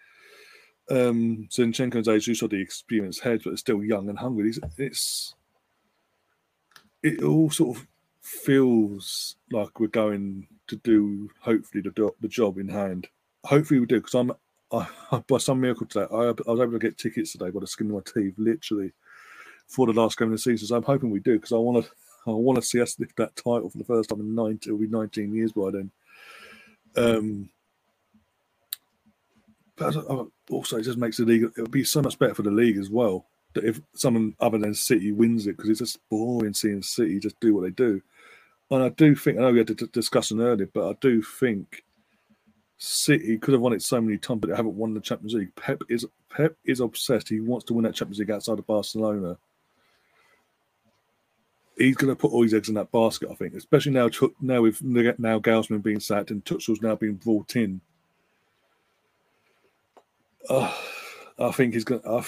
Um, Zinchenko's age, you saw the experienced head, but it's still young and hungry. It's, it's it all sort of feels like we're going to do hopefully the the job in hand. Hopefully we do because I'm I, by some miracle today, I, I, was able to get tickets today by the skin of my teeth, literally, for the last game of the season. So I'm hoping we do because I want to. I want to see us lift that title for the first time in nine it'll be 19 years by then. Um, Uh, also, it just makes the league, It would be so much better for the league as well. That if someone other than City wins it, because it's just boring seeing City just do what they do. And I do think, I know we had a d- discussion earlier, but I do think City could have won it so many times, but they haven't won the Champions League. Pep is Pep is obsessed. He wants to win that Champions League outside of Barcelona. He's going to put all his eggs in that basket, I think, especially now. Now with now Nagelsmann being sacked and Tuchel's now being brought in. I think he's going. to...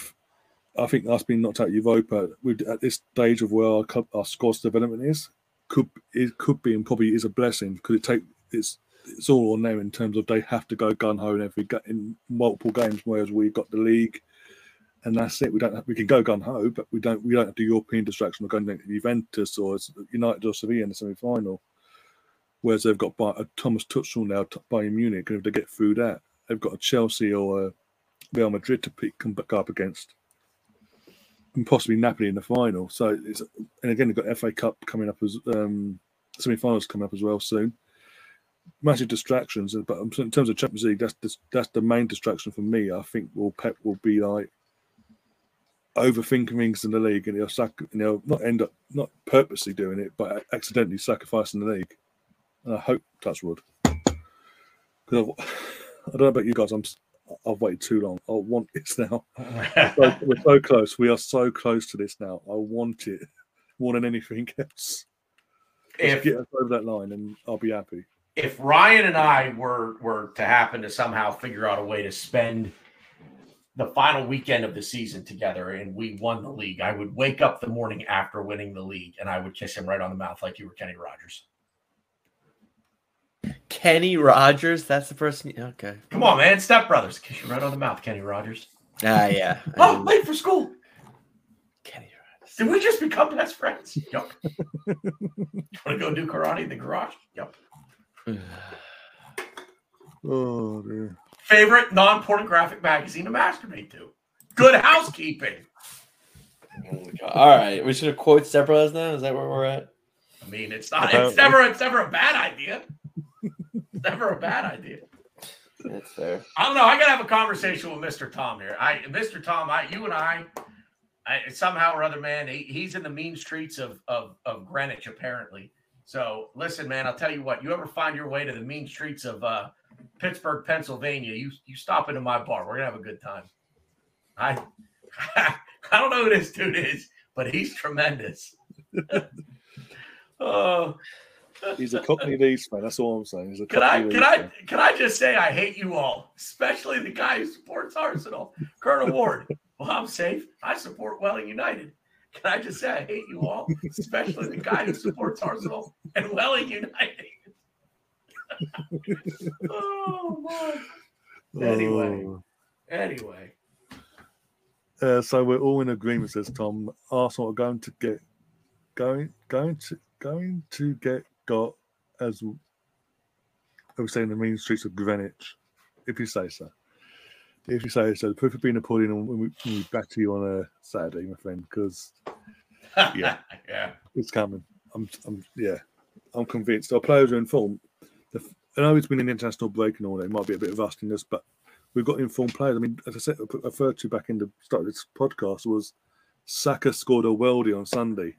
I think us being knocked out Europa at this stage of where our, our squad's development is could it could be and probably is a blessing. because it take it's it's all or no in terms of they have to go gun ho in every in multiple games, whereas we've got the league, and that's it. We don't have, we can go gun ho, but we don't we don't have the European distraction of going to Juventus or United or Sevilla in the semi final. Whereas they've got by, uh, Thomas Tuchel now Bayern Munich, and if they get through that, they've got a Chelsea or a Real Madrid to pick, come back up against and possibly Napoli in the final. So it's and again they've got FA Cup coming up as um, semi-finals coming up as well soon. Massive distractions, but in terms of Champions League, that's the, that's the main distraction for me. I think will Pep will be like overthinking things in the league, and he'll sac, and he'll not end up not purposely doing it, but accidentally sacrificing the league. And I hope that's wood. Because I don't know about you guys, I'm I've waited too long. I want this now. so, we're so close. We are so close to this now. I want it more than anything else. If get us over that line, and I'll be happy. If Ryan and I were were to happen to somehow figure out a way to spend the final weekend of the season together and we won the league, I would wake up the morning after winning the league and I would kiss him right on the mouth like you were Kenny Rogers. Kenny Rogers. That's the person. Okay. Come on, man. Step Brothers. Kiss you right on the mouth, Kenny Rogers. Ah, yeah. oh, late for school. Kenny Rogers. Did we just become best friends? Yep. Want to go do karate in the garage? Yep. oh, dear. Favorite non pornographic magazine to masturbate to? Good housekeeping. Oh All right. We should have quote Step Brothers now. Is that where we're at? I mean, it's not. It's never. It's never a bad idea never a bad idea. That's fair. I don't know. I gotta have a conversation with Mr. Tom here. I, Mr. Tom, I, you and I, I somehow or other, man, he, he's in the mean streets of, of of Greenwich apparently. So listen, man, I'll tell you what. You ever find your way to the mean streets of uh, Pittsburgh, Pennsylvania? You you stop into my bar. We're gonna have a good time. I I don't know who this dude is, but he's tremendous. oh, He's a Cockney Leeds fan. That's all I'm saying. He's a can I can I can I just say I hate you all, especially the guy who supports Arsenal, Colonel Ward. Well, I'm safe. I support Welling United. Can I just say I hate you all, especially the guy who supports Arsenal and Welling United? oh my. Anyway, oh. anyway. Uh, so we're all in agreement, says Tom. Arsenal are going to get going going to going to get got, as I was saying, the main streets of Greenwich, if you say so. If you say so, the proof of being Napoleon when we, when we back to you on a Saturday, my friend, because yeah, yeah, it's coming. I'm, I'm, yeah, I'm convinced. Our players are informed. The, I know it's been an international break and all that. It might be a bit of rustiness, but we've got informed players. I mean, as I said, I referred to back in the start of this podcast was Saka scored a worldie on Sunday.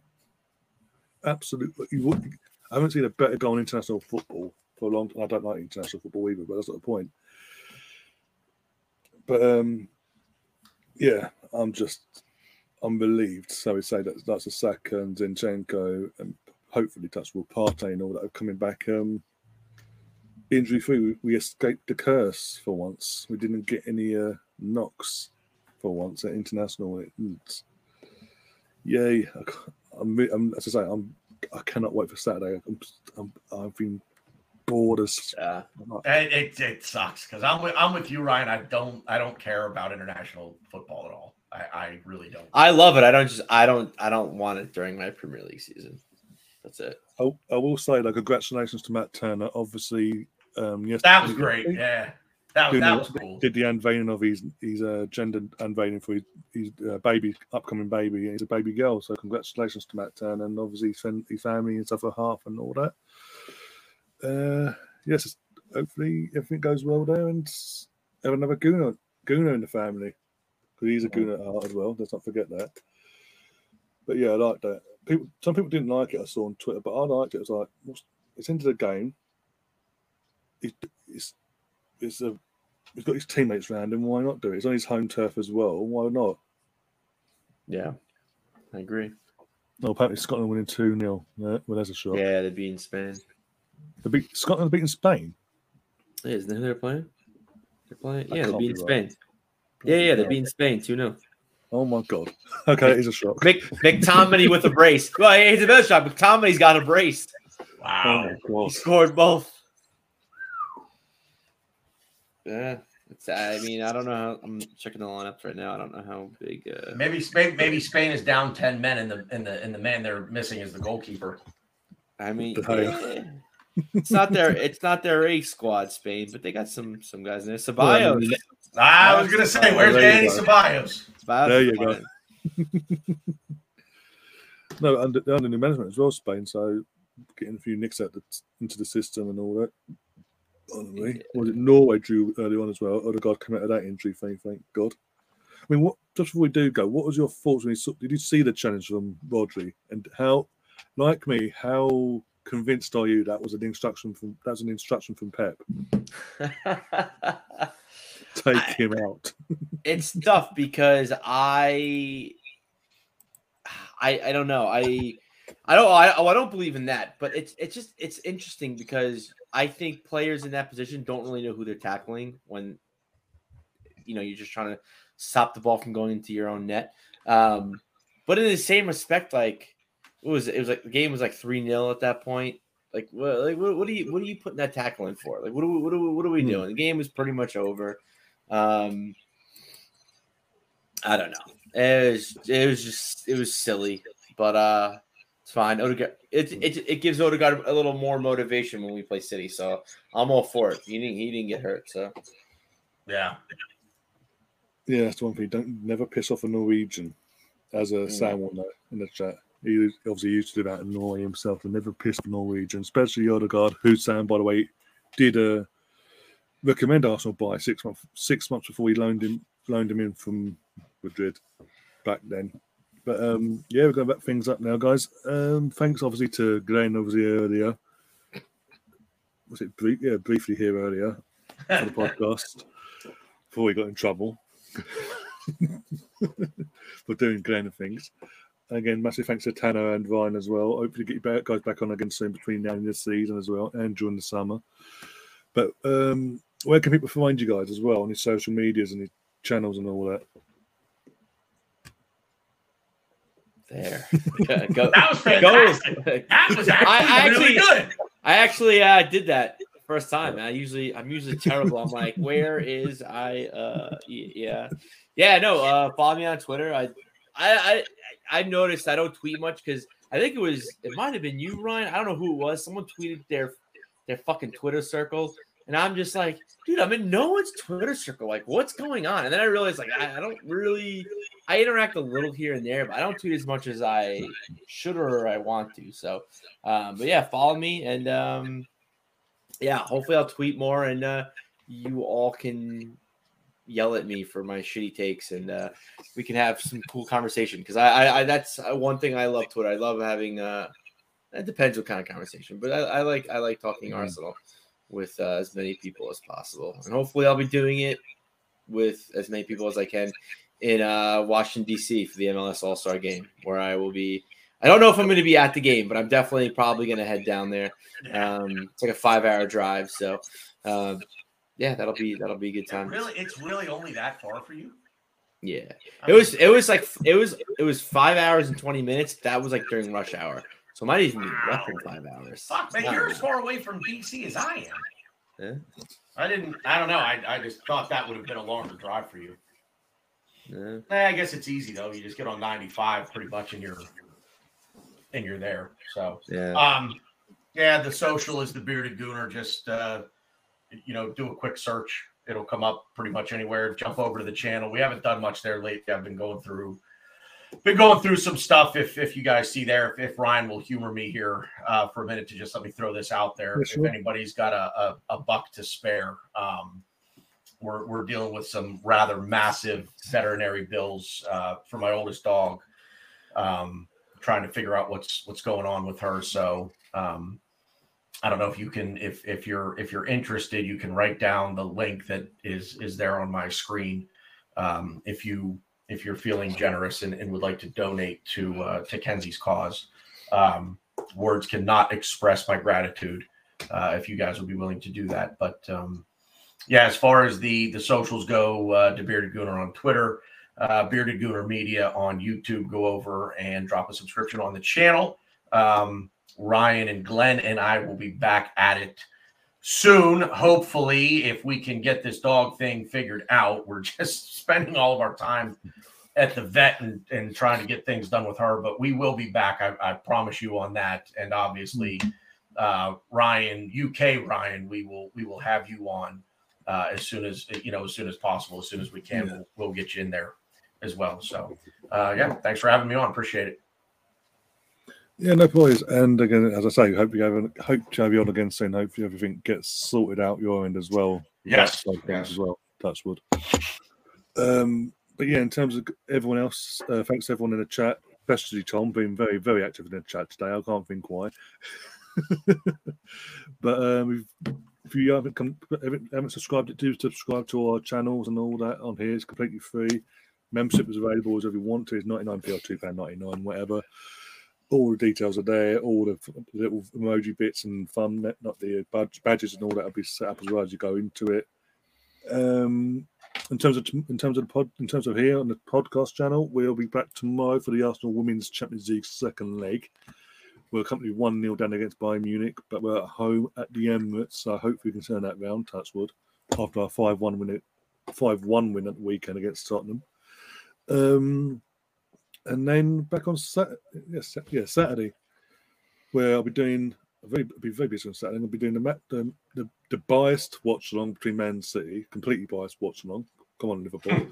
Absolutely, I haven't seen a better goal in international football for a long time. I don't like international football either, but that's not the point. But um, yeah, I'm just I'm relieved. So we say that that's a and Zinchenko and hopefully touchable Partey and all that are coming back. Um, injury free, we escaped the curse for once. We didn't get any uh, knocks for once at international. It's, yay! I'm, I'm, as I say, I'm I cannot wait for Saturday. I'm, i have been bored as. Yeah, it, it, it sucks because I'm with I'm with you, Ryan. I don't I don't care about international football at all. I, I really don't. I love it. I don't just I don't I don't want it during my Premier League season. That's it. I, I will say, like, congratulations to Matt Turner. Obviously, um, yes, that was great. Yeah, That, Doing that the- was cool. did the unveiling of his his uh, gender unveiling for his, his uh, baby, upcoming baby. He's a baby girl, so congratulations to Matt Turner and obviously his, fam- his family and stuff for half and all that. Uh, yes, hopefully everything goes well there and have another Gooner Gooner in the family because he's a Gooner at heart as well. Let's not forget that. But yeah, I like that. People, some people didn't like it. I saw on Twitter, but I liked it. It's like it's into the game. It, it's it's a he's got his teammates around him. Why not do it? It's on his home turf as well. Why not? Yeah, I agree. No, apparently Scotland winning 2 0. Yeah, well, there's a shot. Yeah, they'd be in Spain. The beat, Scotland beating Spain. Yeah, isn't that who they're playing? They're playing. That Yeah, they're can't beating right. Spain. Yeah, yeah, they're beating Spain 2 0. Oh my God. Okay, that is a shock. Mick, McTominay with a brace. Well, it's a better shot. McTominay's got a brace. Oh Wow. my He scored both. Yeah, it's, I mean, I don't know how. I'm checking the lineups right now. I don't know how big. Uh, Maybe Spain, maybe Spain is down ten men, and the and the and the man they're missing is the goalkeeper. I mean, yeah. it's not their it's not their A squad, Spain, but they got some some guys in there. Well, I Ceballos. mean, I was gonna say, where's There you Danny go. Ceballos? Ceballos There is you go. No, under, they're under new management as well, Spain. So getting a few nicks out the, into the system and all that. Honestly. Was it Norway drew early on as well? Odegaard came out of that injury, thank, thank God. I mean, what just before we do go, what was your thoughts when you saw, did you see the challenge from Rodri and how, like me, how convinced are you that was an instruction from that was an instruction from Pep? Take I- him out. it's tough because I, I, I don't know. I, I don't. I, oh, I don't believe in that. But it's it's just it's interesting because I think players in that position don't really know who they're tackling when, you know, you're just trying to stop the ball from going into your own net. Um, but in the same respect, like it was it was like the game was like three 0 at that point. Like what like what, what are you what are you putting that tackle in for? Like what are we, what are we, what are we doing? The game was pretty much over. Um, I don't know. It was it was just it was silly, but uh, it's fine. Odegaard, it, it it gives Odegaard a little more motivation when we play City, so I'm all for it. He didn't he didn't get hurt, so Yeah. Yeah, that's one thing. Don't never piss off a Norwegian, as a Sam will know in the chat. He obviously used to do that in Norway himself and never pissed a Norwegian, especially Odegaard, who Sam, by the way, did uh, recommend Arsenal buy six months six months before he loaned him loaned him in from Madrid back then. But um, yeah, we're going to wrap things up now, guys. Um, thanks obviously to Glenn obviously earlier. Was it brief? Yeah, briefly here earlier for the podcast before we got in trouble for doing Glenn things. Again, massive thanks to Tanor and Ryan as well. Hopefully, get you back, guys back on again soon between now and this season as well, and during the summer. But um, where can people find you guys as well on your social medias and your channels and all that? There. Go, go- That was go- fantastic. That was actually, I really actually- good. I actually uh, did that first time. I usually I'm usually terrible. I'm like, where is I? Uh, yeah, yeah. No, uh, follow me on Twitter. I, I, I, I noticed I don't tweet much because I think it was it might have been you, Ryan. I don't know who it was. Someone tweeted their their fucking Twitter circle, and I'm just like, dude, I'm in no one's Twitter circle. Like, what's going on? And then I realized like I, I don't really. I interact a little here and there, but I don't tweet as much as I should or I want to. So, um, but yeah, follow me and um, yeah, hopefully I'll tweet more and uh, you all can yell at me for my shitty takes and uh, we can have some cool conversation because I, I, I that's uh, one thing I love Twitter. I love having uh, it depends what kind of conversation, but I, I like I like talking Mhm. Arsenal with uh, as many people as possible, and hopefully I'll be doing it with as many people as I can in uh, Washington D.C. for the MLS All Star Game, where I will be. I don't know if I'm going to be at the game, but I'm definitely probably going to head down there. Um, it's like a five hour drive, so um, yeah, that'll be that'll be a good time. Really, it's really only that far for you. Yeah, it was it was like it was it was five hours and twenty minutes. That was like during rush hour, so might even be less than five hours. Fuck, man, you're as far away from DC as I am. Yeah. I didn't. I don't know. I, I just thought that would have been a longer drive for you. Yeah. Eh, I guess it's easy though. You just get on 95 pretty much, and you're and you're there. So, yeah. um, yeah, the social is the bearded gooner. Just uh, you know, do a quick search it'll come up pretty much anywhere. Jump over to the channel. We haven't done much there lately. I've been going through been going through some stuff. If if you guys see there, if, if Ryan will humor me here uh, for a minute to just let me throw this out there. Sure. If anybody's got a, a, a buck to spare, um, we're we're dealing with some rather massive veterinary bills uh, for my oldest dog. Um, trying to figure out what's what's going on with her. So um, I don't know if you can if if you're if you're interested, you can write down the link that is is there on my screen. Um, if you if you're feeling generous and, and would like to donate to uh, to Kenzie's cause, um, words cannot express my gratitude. Uh, if you guys would be willing to do that, but um, yeah, as far as the the socials go, uh, to Bearded Gooner on Twitter, uh, Bearded Gooner Media on YouTube. Go over and drop a subscription on the channel. Um, Ryan and Glenn and I will be back at it soon. Hopefully, if we can get this dog thing figured out, we're just spending all of our time at the vet and, and trying to get things done with her. But we will be back. I, I promise you on that. And obviously, uh, Ryan, UK Ryan, we will we will have you on uh, as soon as you know as soon as possible. As soon as we can, Yeah. we'll, we'll get you in there as well. So, uh, yeah, thanks for having me on. Appreciate it. Yeah, no worries. And again, as I say, hope you have hope to have you on again soon. Hopefully everything gets sorted out your end as well. Yes, That side of things yes. as well. Touch wood. Um, but yeah, in terms of everyone else, uh, thanks to everyone in the chat, especially Tom, being very, very active in the chat today. I can't think why. but um, if you haven't come, haven't haven't subscribed, it do subscribe to our channels and all that on here. It's completely free. Membership is available as if you want to. It's 99p or £2.99, whatever. All the details are there. All the little emoji bits and fun, not- the badge, badges and all that will be set up as well as you go into it. Um, in terms of in terms of the pod, in terms of here on the podcast channel, we'll be back tomorrow for the Arsenal Women's Champions League second leg. We're currently one 0 down against Bayern Munich, but we're at home at the Emirates, so hopefully we can turn that round. Touchwood after our five one win, five one win at the weekend against Tottenham. Um, and then back on Saturday, yes, yeah, Saturday, where I'll be doing. I'll very, be very busy on Saturday. I'll be doing the, the the the biased watch along between Man City, completely biased watch along. Come on, Liverpool.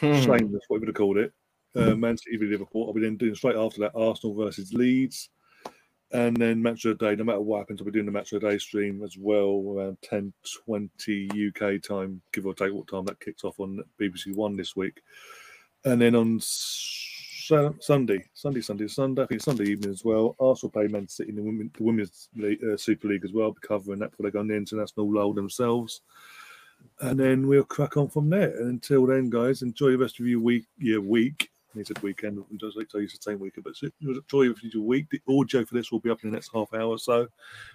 Shameless, what we would have called it. Uh, Man City v Liverpool. I'll be then doing straight after that Arsenal versus Leeds. And then match of the day, no matter what happens, I'll be doing the match of the day stream as well around 10 20 UK time, give or take what time that kicks off on BBC One this week. And then on Su- Sunday, Sunday, Sunday, Sunday, I think Sunday evening as well, Arsenal play Man City in the, women, the Women's League, uh, Super League as well, covering that before they go on the international lull themselves and then we'll crack on from there. And until then, guys, enjoy the rest of your week. Your week. He said weekend. It does like to use the same weekend, but enjoy your week. The audio for this will be up in the next half hour or so.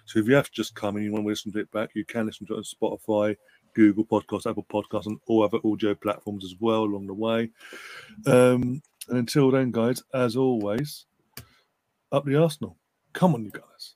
So if you have just come and you want to listen to it back, you can listen to it on Spotify, Google Podcasts, Apple Podcasts, and all other audio platforms as well along the way. Um, and until then, guys, as always, up the Arsenal. Come on, you guys.